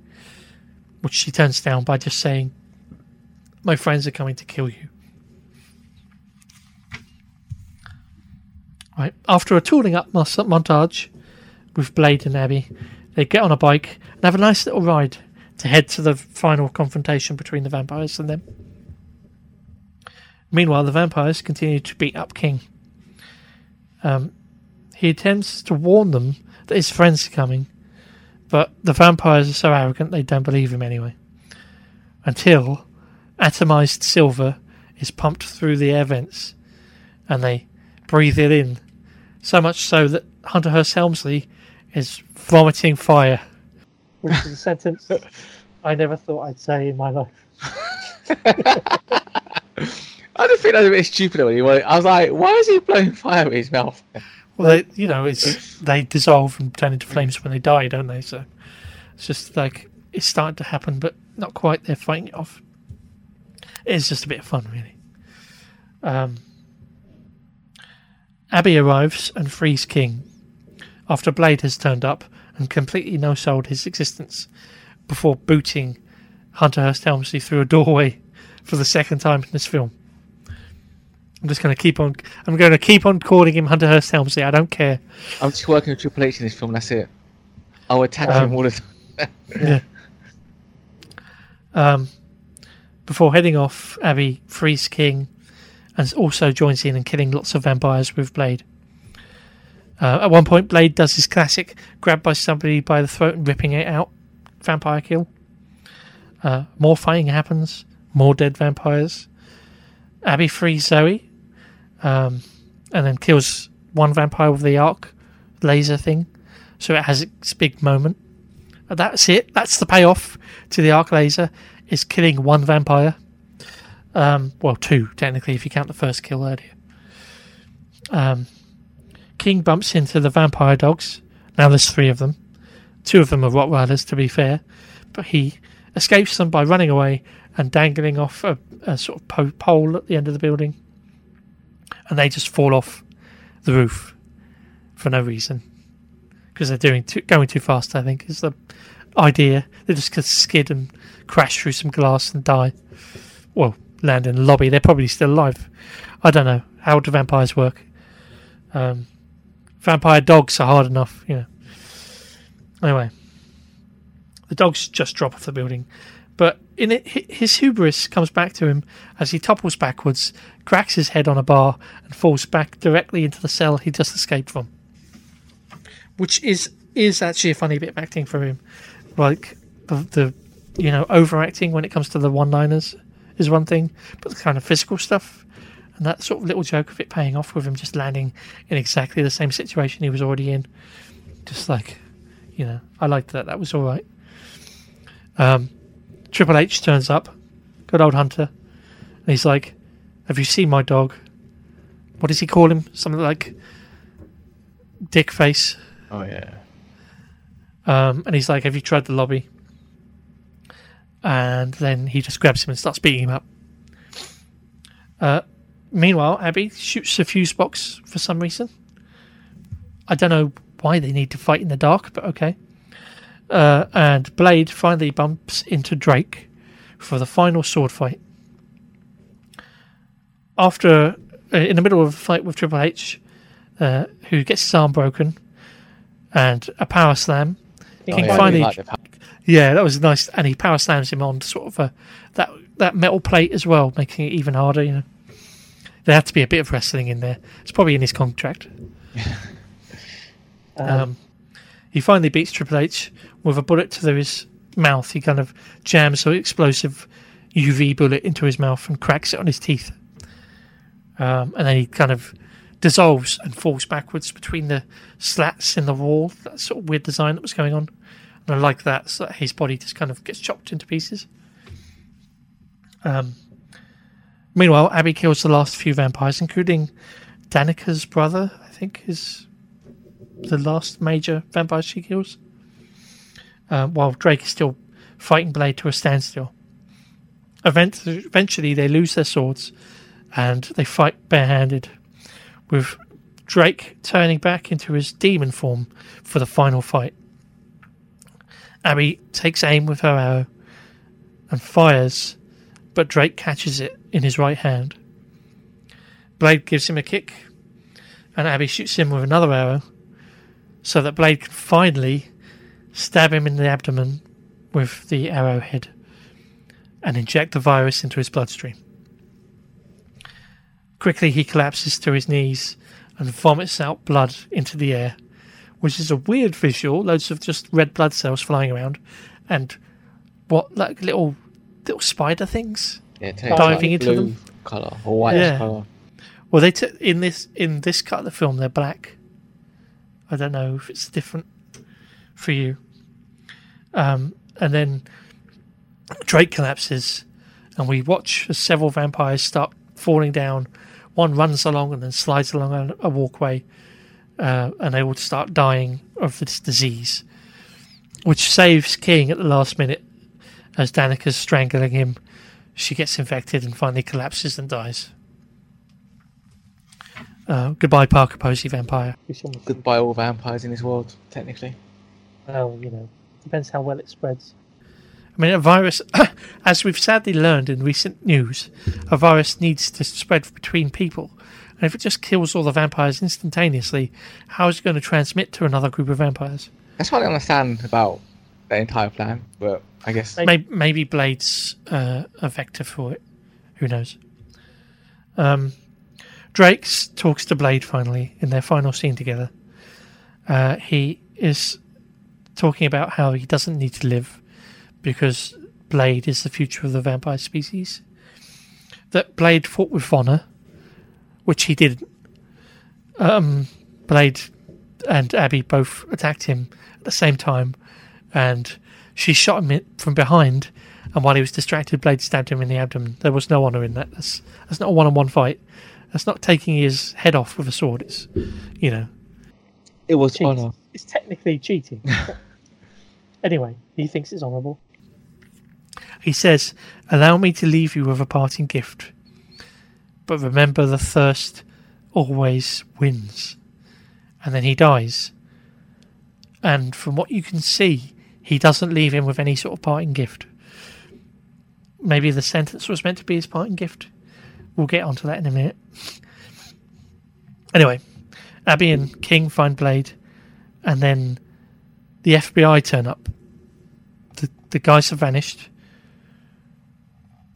which she turns down by just saying, My friends are coming to kill you. Right. After a tooling up montage with Blade and Abby, they get on a bike and have a nice little ride to head to the final confrontation between the vampires and them. Meanwhile, the vampires continue to beat up King. Um, he attempts to warn them that his friends are coming, but the vampires are so arrogant they don't believe him anyway. Until atomized silver is pumped through the air vents and they breathe it in. So much so that Hunter Hearst Helmsley is vomiting fire. Which is a sentence [LAUGHS] I never thought I'd say in my life. [LAUGHS] I just think that's a bit stupid he was. I was like, why is he blowing fire with his mouth? Well, they, you know, it's they dissolve and turn into flames when they die, don't they? So it's just like it's starting to happen, but not quite. They're fighting it off. It's just a bit of fun, really. Um, Abby arrives and frees King after Blade has turned up and completely no-sold his existence before booting Hunter Hearst Helmsley through a doorway for the second time in this film. I'm just going to keep on. I'm going to keep on calling him Hunter Hearst Helmsley. I don't care. I'm just working with Triple H in this film. That's it. I'll attack Um, him all the time. Yeah. Um, before heading off, Abby frees King and also joins in and killing lots of vampires with Blade. Uh, at one point, Blade does his classic grab by somebody by the throat and ripping it out. Vampire kill. Uh, more fighting happens. More dead vampires. Abby frees Zoe um, and then kills one vampire with the arc laser thing. So it has its big moment. And that's it. That's the payoff to the arc laser is killing one vampire. Um, well, two technically if you count the first kill earlier. Um, King bumps into the vampire dogs. Now there's three of them. Two of them are Rottweilers, to be fair, but he escapes them by running away and dangling off a, a sort of pole at the end of the building, and they just fall off the roof for no reason because they're doing too, going too fast. I think is the idea. They just could skid and crash through some glass and die. Well, land in the lobby. They're probably still alive. I don't know how do vampires work. Um, vampire dogs are hard enough, you know. Anyway, the dogs just drop off the building, in it, his hubris comes back to him as he topples backwards, cracks his head on a bar, and falls back directly into the cell he just escaped from. Which is is actually a funny bit of acting from him, like the, the you know overacting when it comes to the one-liners is one thing, but the kind of physical stuff and that sort of little joke of it paying off with him just landing in exactly the same situation he was already in, just like you know, I liked that. That was all right. Um, Triple H turns up, good old Hunter, and he's like, "Have you seen my dog? What does he call him? Something like Dick Face." Oh yeah. Um, and he's like, "Have you tried the lobby?" And then he just grabs him and starts beating him up. Uh, meanwhile, Abby shoots a fuse box for some reason. I don't know why they need to fight in the dark, but okay. Uh, and Blade finally bumps into Drake for the final sword fight. After, uh, in the middle of a fight with Triple H, uh, who gets his arm broken, and a power slam, King Oh, yeah, finally, yeah, that was nice, and he power slams him on sort of a, that that metal plate as well, making it even harder. You know, there had to be a bit of wrestling in there. It's probably in his contract. [LAUGHS] Um, he finally beats Triple H with a bullet to his mouth. He kind of jams an explosive UV bullet into his mouth and cracks it on his teeth. Um, and then he kind of dissolves and falls backwards between the slats in the wall. That sort of weird design that was going on. And I like that, so that his body just kind of gets chopped into pieces. Um, meanwhile, Abby kills the last few vampires, including Danica's brother, I think, is the last major vampire she kills. Uh, while Drake is still fighting Blade to a standstill. Event- eventually, they lose their swords and they fight barehanded, with Drake turning back into his demon form for the final fight. Abby takes aim with her arrow and fires, but Drake catches it in his right hand. Blade gives him a kick, and Abby shoots him with another arrow, so that Blade can finally stab him in the abdomen with the arrowhead and inject the virus into his bloodstream. Quickly, he collapses to his knees and vomits out blood into the air, which is a weird visual. Loads of just red blood cells flying around, and what like little little spider things. yeah, diving like, into blue them. color or white Yeah. color. Well, they t- in this in this cut of the film they're black. I don't know if it's different for you. Um, and then Drake collapses, and we watch as several vampires start falling down. One runs along and then slides along a, walkway, uh, and they all start dying of this disease, which saves King at the last minute as Danica's strangling him. She gets infected and finally collapses and dies. Uh, goodbye, Parker Posey vampire. Which one was- Goodbye, all vampires in this world. Technically, Well, you know, depends how well it spreads. I mean, a virus, [COUGHS] as we've sadly learned in recent news, a virus needs to spread between people. And if it just kills all the vampires instantaneously, how is it going to transmit to another group of vampires? that's what I don't understand about the entire plan. But I guess Maybe, maybe Blade's uh, a vector for it. Who knows? Um, Drake talks to Blade finally in their final scene together. Uh, he is talking about how he doesn't need to live because Blade is the future of the vampire species. That Blade fought with Vonner, which he did. Um, Blade and Abby both attacked him at the same time, and she shot him from behind. And while he was distracted, Blade stabbed him in the abdomen. There was no honor in that. That's that's not a one-on-one fight. That's not taking his head off with a sword. It's, you know, it was Cheat. honor. It's technically cheating. [LAUGHS] anyway, he thinks it's honourable. He says, Allow me to leave you with a parting gift. But remember, the thirst always wins. And then he dies. And from what you can see, he doesn't leave him with any sort of parting gift. Maybe the sentence was meant to be his parting gift. We'll get onto that in a minute. Anyway, Abby and King find Blade, and then the FBI turn up. The the guys have vanished.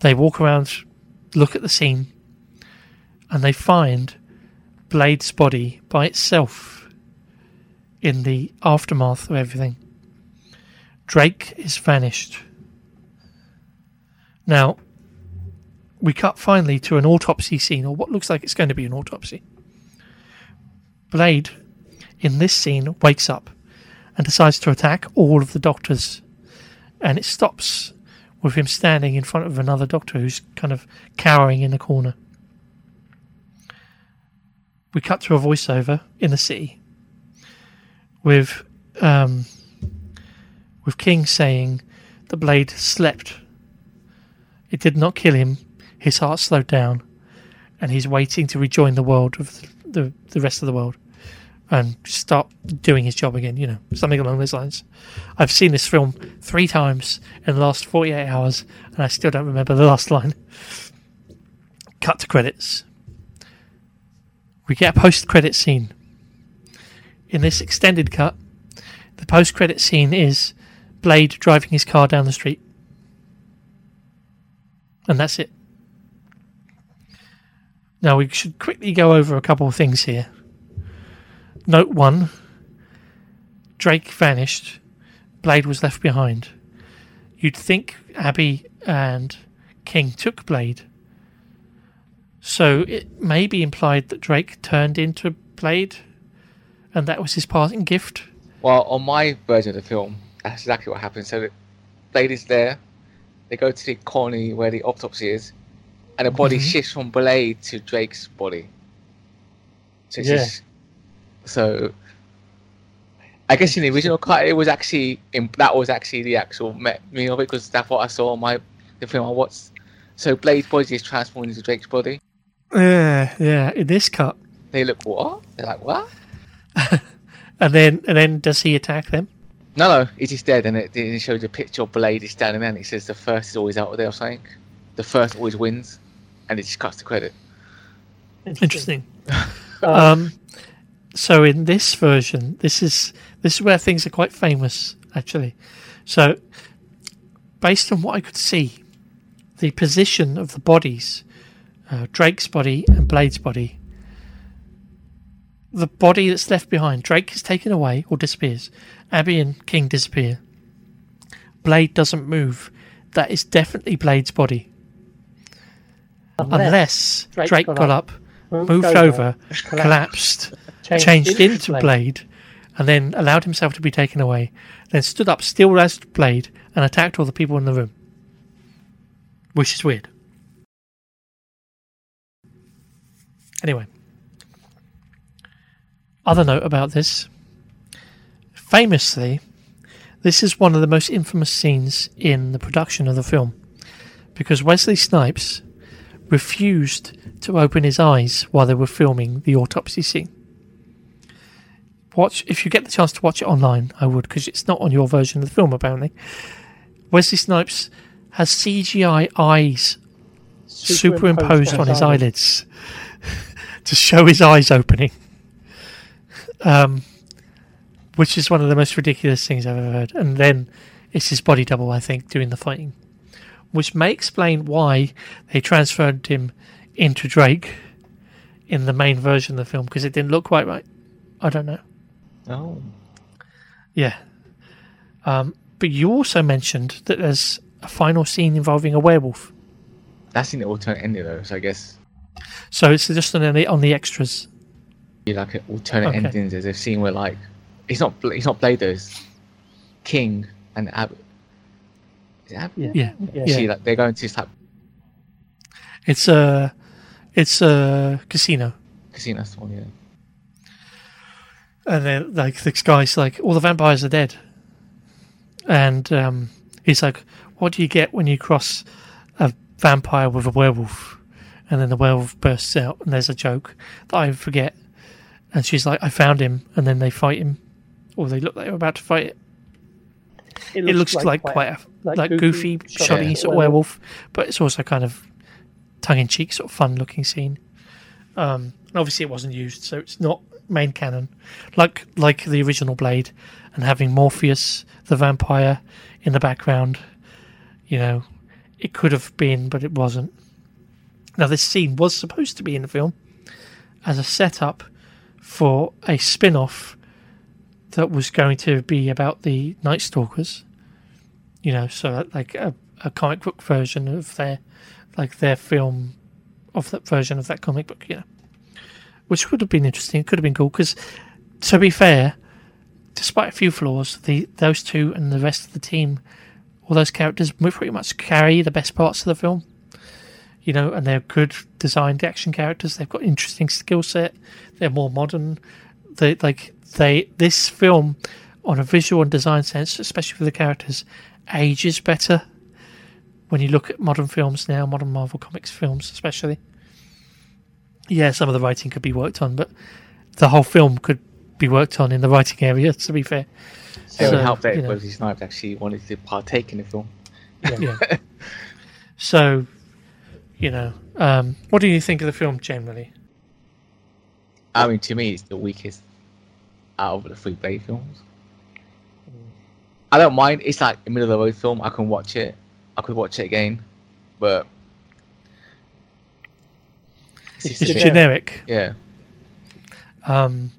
They walk around, look at the scene, and they find Blade's body by itself in the aftermath of everything. Drake is vanished. Now, we cut finally to an autopsy scene, or what looks like it's going to be an autopsy. Blade, in this scene, wakes up and decides to attack all of the doctors. And it stops with him standing in front of another doctor who's kind of cowering in the corner. We cut to a voiceover in the city with um, with King saying the blade slept. It did not kill him. His heart slowed down, and he's waiting to rejoin the world of the the rest of the world and start doing his job again. You know, something along those lines. I've seen this film three times in the last forty eight hours, and I still don't remember the last line. Cut to credits. We get a post credit scene. In this extended cut, the post credit scene is Blade driving his car down the street. And that's it. Now we should quickly go over a couple of things here. Note one Drake vanished, Blade was left behind. You'd think Abby and King took Blade. So it may be implied that Drake turned into Blade and that was his parting gift. Well, on my version of the film, that's exactly what happens. So, Blade is there. They go to the colony where the autopsy is, and the body Mhm. shifts from Blade to Drake's body. So, Yeah. just- so I guess in the original cut, it was actually in, that was actually the actual me- meaning of it because that's what I saw on my the film I watched. So Blade's body is transformed into Drake's body. Yeah, yeah. In this cut, They look what? They're like what? [LAUGHS] and then and then does he attack them? No, no, he's just dead, and it, it shows a picture of Blade is standing there, and it says the first is always out of there or something. The first always wins, and it just cuts the credit. Interesting. [LAUGHS] Um, Um, so in this version, this is this is where things are quite famous, actually. So, based on what I could see, the position of the bodies, uh, Drake's body and Blade's body, the body that's left behind, Drake is taken away or disappears. Abby and King disappear. Blade doesn't move. That is definitely Blade's body, unless, Drake Drake, got got, up, up, moved moved over, collapsed, collapsed, changed, changed into Blade. Blade, and then allowed himself to be taken away, then stood up still as Blade and attacked all the people in the room. Which is weird. Anyway. Other note about this. Famously, this is one of the most infamous scenes in the production of the film. Because Wesley Snipes refused to open his eyes while they were filming the autopsy scene. Watch if you get the chance to watch it online, I would because it's not on your version of the film apparently. Wesley Snipes has CGI eyes superimposed, on his eyelids [LAUGHS] to show his eyes opening. Um, which is one of the most ridiculous things I've ever heard. And then it's his body double, I think, doing the fighting, which may explain why they transferred him into Drake in the main version of the film because it didn't look quite right. I don't know. Oh, Yeah. Um, but you also mentioned that there's a final scene involving a werewolf. that's in the alternate ending though. So I guess So it's just on the on the extras. you like an alternate Okay. endings. There's a scene where like it's not it's not Blade, though, King and Ab. Is it Yeah. Yeah. Yeah. Yeah. See, like they're going to this like It's a it's a casino. casino. The one, yeah. And then like this guy's like all the vampires are dead. And um, he's like, What do you get when you cross a vampire with a werewolf? And then the werewolf bursts out and there's a joke that I forget. And she's like, I found him and then they fight him. Or they look like they're about to fight it. It looks like, quite a like, goofy, shoddy Yeah. sort of werewolf, but it's also kind of tongue in cheek, sort of fun looking scene. Um, and obviously, it wasn't used, so it's not main canon, like like the original Blade, and having Morbius the vampire in the background. You know, it could have been, but it wasn't. Now, this scene was supposed to be in the film as a setup for a spin off that was going to be about the Night Stalkers. You know, so like a, a comic book version of their, like their film of that version of that comic book, you know. Which would have been interesting, could have been cool, because to be fair, despite a few flaws, the those two and the rest of the team, all those characters pretty much carry the best parts of the film you know, and they're good designed action characters. They've got interesting skill set. They're more modern. They like they this film on a visual and design sense, especially for the characters, ages better. When you look at modern films now, modern Marvel Comics films, especially, yeah, some of the writing could be worked on, but the whole film could be worked on in the writing area. [LAUGHS] To be fair, So, it would help that you know. Actually wanted to partake in the film. [LAUGHS] yeah. so, you know, um, what do you think of the film generally? I mean, to me, it's the weakest out of the three Blade films. I don't mind. It's like a middle of the road film. I can watch it. I could watch it again, but It's It's generic. generic. yeah, Um,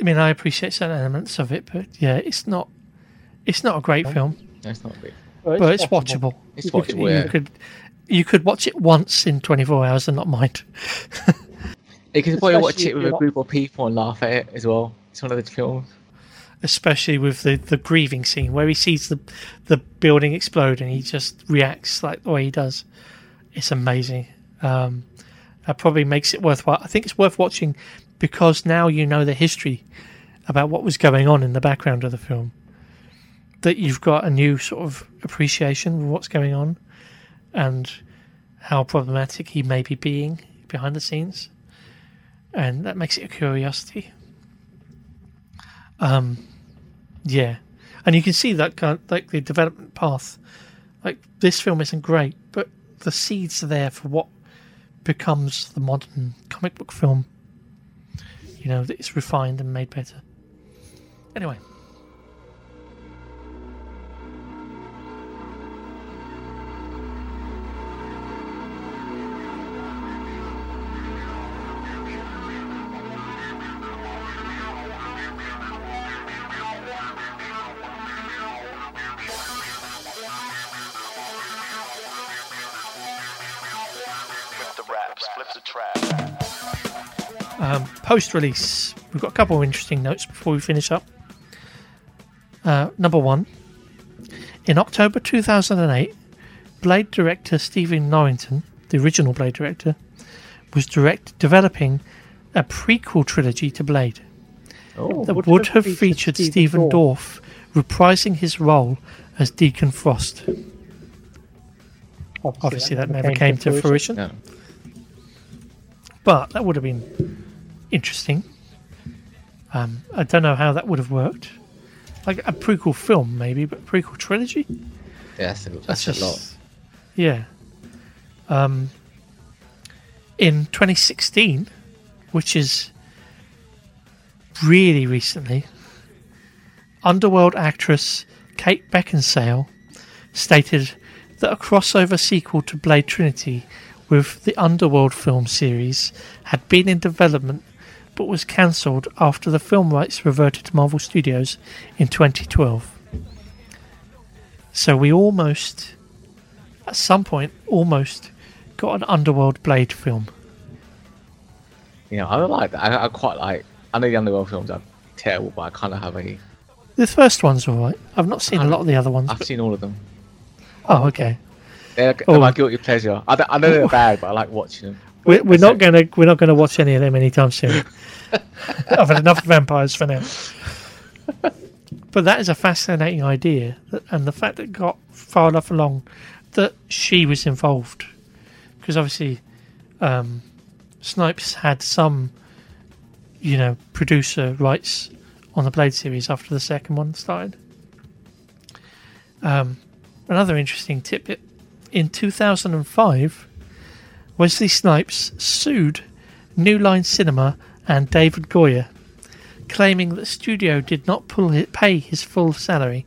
I mean, I appreciate certain elements of it, but yeah, it's not. It's not a great film, that's not big. Well, but it's watchable. It's You could- watchable, yeah. You could, you could watch it once in 24 hours and not mind. [LAUGHS] You can probably watch it with you're a not- group of people and laugh at it as well. It's one of the films. especially with the, the grieving scene where he sees the the building explode and he just reacts like the way he does. It's amazing. Um, that probably makes it worthwhile. I think it's worth watching because now you know the history about what was going on in the background of the film. That you've got a new sort of appreciation of what's going on and how problematic he may be being behind the scenes, and that makes it a curiosity. Um, yeah, and you can see that kind like the development path. Like this film isn't great, but the seeds are there for what becomes the modern comic book film. You know, that it's refined and made better. Anyway, post release, we've got a couple of interesting notes before we finish up. Uh, number one, in October 2008, Blade director Stephen Norrington, the original Blade director, was direct developing a prequel trilogy to Blade Oh, that would, have featured Stephen Dorff reprising his role as Deacon Frost. Obviously, that never came to fruition, No. but that would have been interesting. Um, I don't know how that would have worked. Like a prequel film, maybe, but prequel trilogy? Yeah, that's a, that's, That's a lot. Yeah. Um, in 2016, which is really recently, Underworld actress Kate Beckinsale stated that a crossover sequel to Blade Trinity with the Underworld film series had been in development but was cancelled after the film rights reverted to Marvel Studios in 2012. So we almost, at some point, almost got an Underworld Blade film. You know, I don't like that. I, I quite like. I know the Underworld films are terrible, but I kind of have a. The first one's alright. I've not seen a uh, lot of the other ones. I've but- seen all of them. oh, okay. They're, they're Oh. my guilty pleasure. I, I know they're [LAUGHS] bad, but I like watching them. We're, we're not gonna we're not gonna watch any of them anytime soon. [LAUGHS] I've had enough vampires for now. but that is a fascinating idea, and the fact that it got far enough along that she was involved, because obviously um, Snipes had some, you know, producer rights on the Blade series after the second one started. Um, another interesting tidbit: in 2005. Wesley Snipes sued New Line Cinema and David Goyer, claiming that the studio did not pull it, pay his full salary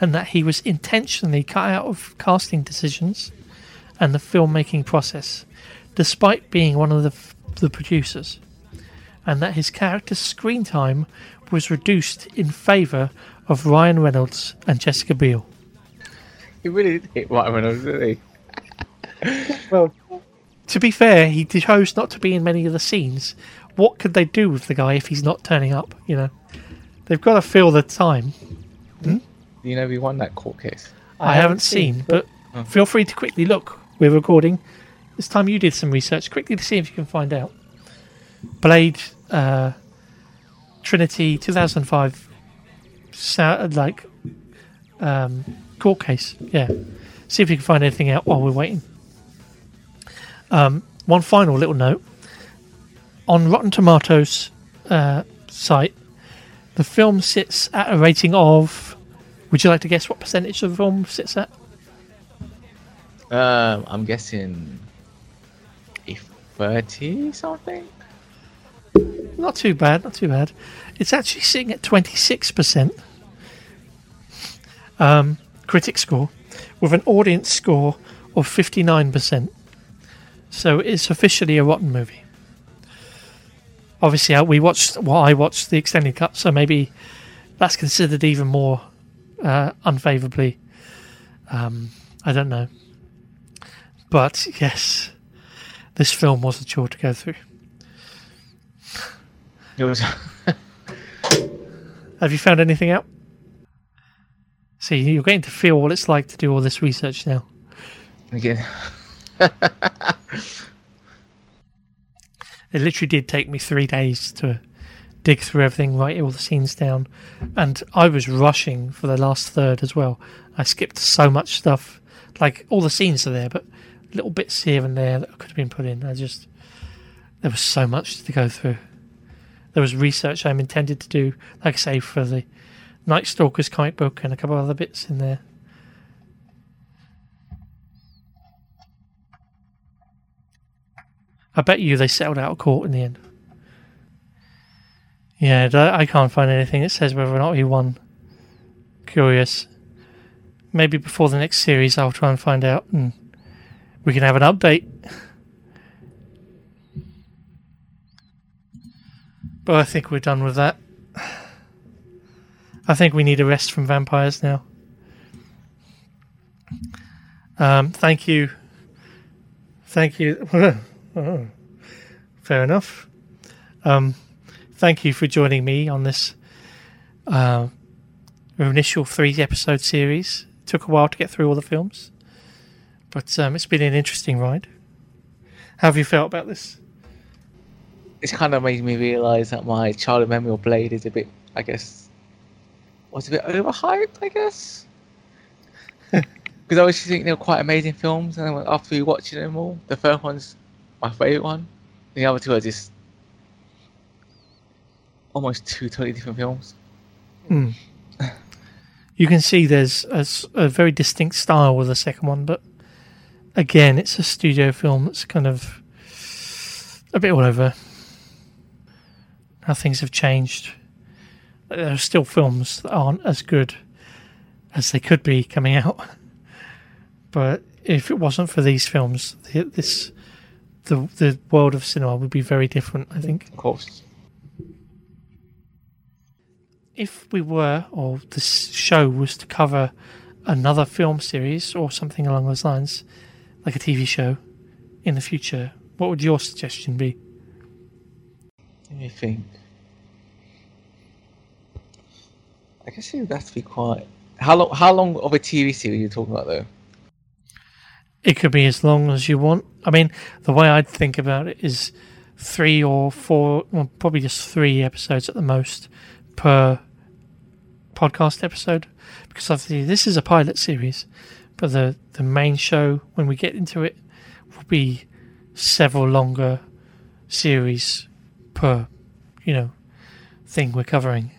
and that he was intentionally cut out of casting decisions and the filmmaking process, despite being one of the, the producers, and that his character's screen time was reduced in favour of Ryan Reynolds and Jessica Biel. He really did hit Ryan Reynolds, didn't he? Well, To be fair, he chose not to be in many of the scenes. What could they do with the guy if he's not turning up? You know, they've got to fill the time. You know, we won that court case. I, haven't seen, but feel free to quickly look. We're recording. This time you did some research quickly to see if you can find out. Blade, uh, Trinity, 2005, sa- like um, court case. Yeah. See if you can find anything out while we're waiting. Um, one final little note on Rotten Tomatoes uh, site, the film sits at a rating of. Would you like to guess what percentage of the film sits at? Um, I'm guessing if 30 something. Not too bad, not too bad. It's actually sitting at 26% um, critic score with an audience score of 59%. So it's officially a rotten movie. Obviously, we watched, well, I watched the extended cut, so maybe that's considered even more uh, unfavorably. Um, I don't know. But yes, this film was a chore to go through. It was. [LAUGHS] Have you found anything out? See, you're getting to feel what it's like to do all this research now. Again. [LAUGHS] It literally did take me three days to dig through everything, write all the scenes down, and I was rushing for the last third as well. I skipped so much stuff. Like all the scenes are there, but little bits here and there that could have been put in. I just there was so much to go through. There was research I'm intended to do, like I say, for the Night Stalkers comic book and a couple of other bits in there. I bet you they settled out of court in the end. Yeah, I can't find anything that says whether or not he won. Curious. Maybe before the next series I'll try and find out and we can have an update. But I think we're done with that. I think we need a rest from vampires now. Um, thank you. Thank you. [LAUGHS] Oh, [LAUGHS] fair enough. Um, thank you for joining me on this uh, initial three episode series. It took a while to get through all the films, but um, it's been an interesting ride. How have you felt about this? It's kind of made me realise that my childhood memory of Blade is a bit, I guess, was a bit overhyped, I guess. [LAUGHS] Because I always think they were quite amazing films, and after we watching them all, the first one's my favourite one. The other two are just almost two totally different films. Hmm. You can see there's a very distinct style with the second one, but again, it's a studio film that's kind of a bit all over. How things have changed. There are still films that aren't as good as they could be coming out. [LAUGHS] But if it wasn't for these films, this the the world of cinema would be very different. I think. Of course. if we were, or this show was to cover another film series or something along those lines, like a TV show in the future, what would your suggestion be? Let me think. I guess it would have to be quite. How long? How long of a TV series are you talking about, though? It could be as long as you want. I mean, the way I'd think about it is three or four, well, probably just three episodes at the most per podcast episode, because obviously this is a pilot series, but the the main show when we get into it will be several longer series per, you know, thing we're covering.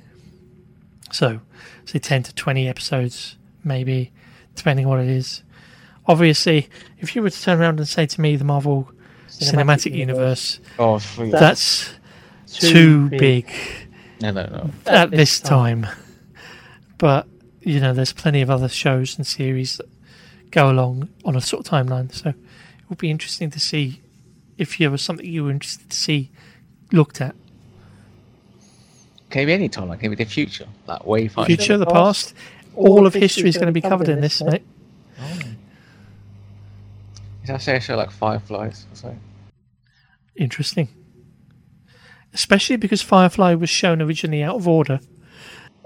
So, say ten to twenty episodes, maybe, depending on what it is obviously, if you were to turn around and say to me the Marvel Cinematic, Cinematic Universe, Oh, three. that's too, big, No, no, no. at, this time. But you know, there's plenty of other shows and series that go along on a sort of timeline. So it will be interesting to see if there was something you were interested to see looked at. Can it be any time? Like, can it be the future? Like, way far. Future, the past, past, all of history is going to be covered in this, mate. Is that say a show like Fireflies or something? Interesting. Especially because Firefly was shown originally out of order.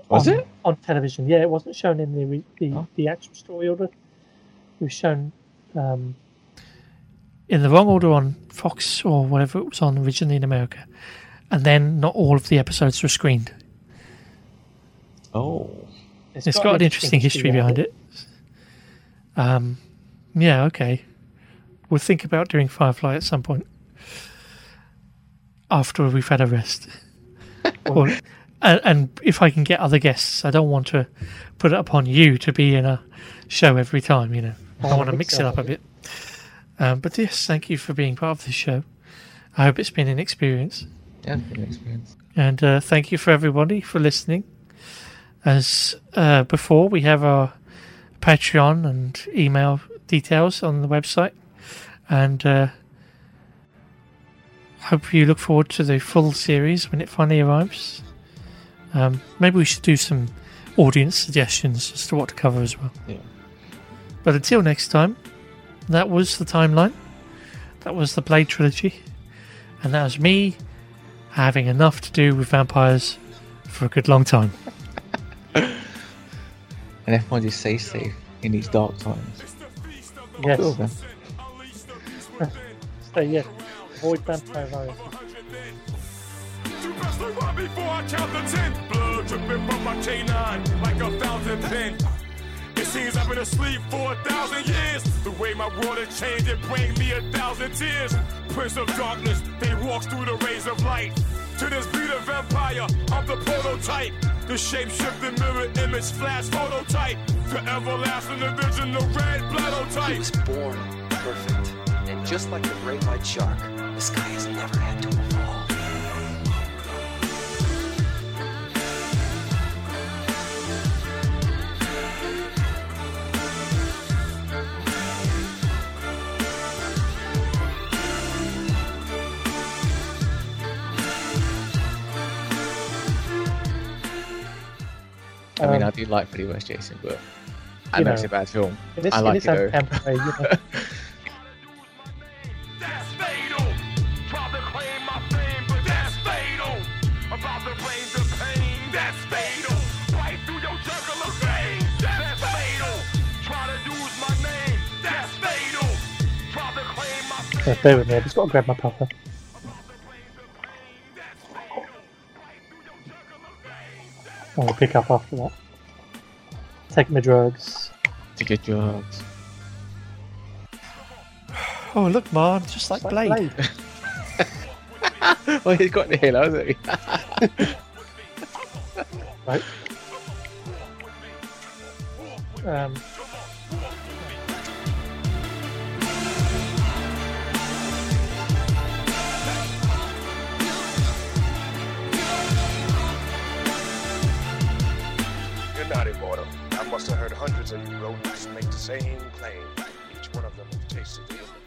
Was on, it? on television? Yeah, it wasn't shown in the the, Oh. the actual story order. It was shown. Um, in the wrong order on Fox or whatever it was on originally in America, and then not all of the episodes were screened. Oh. it's got, an interesting history behind it. Um, yeah, okay. We'll think about doing Firefly at some point after we've had a rest. [LAUGHS] or, and, and if I can get other guests, I don't want to put it upon you to be in a show every time. You know, I Oh, want to mix it up a bit. Um, but yes, thank you for being part of this show. I hope it's been an experience. Yeah, an experience. And uh, thank you for everybody for listening. As uh, before, we have our Patreon and email details on the website. And uh, hope you look forward to the full series when it finally arrives. Um, maybe we should do some audience suggestions as to what to cover as well. Yeah. But until next time, that was the timeline. That was the Blade trilogy. And that was me having enough to do with vampires for a good long time. [LAUGHS] And everyone just stay safe in these dark times. Yes. Cool, So yeah, avoid vampire before I count the ten. Blood dripping from my canine like a. It seems I've been asleep for a thousand years. The way my world has changed, it brings me a thousand tears. Prince of darkness, they walk through the rays of light. To this beat of vampire, I'm the prototype. The shape shifting mirror image flash phototype. The everlasting the red He bloodotype. was born perfect. And just like the great white shark, the sky has never had to evolve. I mean, Um, I do like Freddy vs. Jason, but I You know it's a bad film. In this, I like this it though. campaign, you know, [LAUGHS] yeah, bear with me. I've just got to grab my puffer. I'm gonna pick up after that. Take my drugs. To get drugs. Oh, look, Mar, just like Blade. Blade. [LAUGHS] well, he's got the hill, hasn't he? right? Um, You're not immortal. I must have heard hundreds of you rodents make the same claim. Each one of them tasted the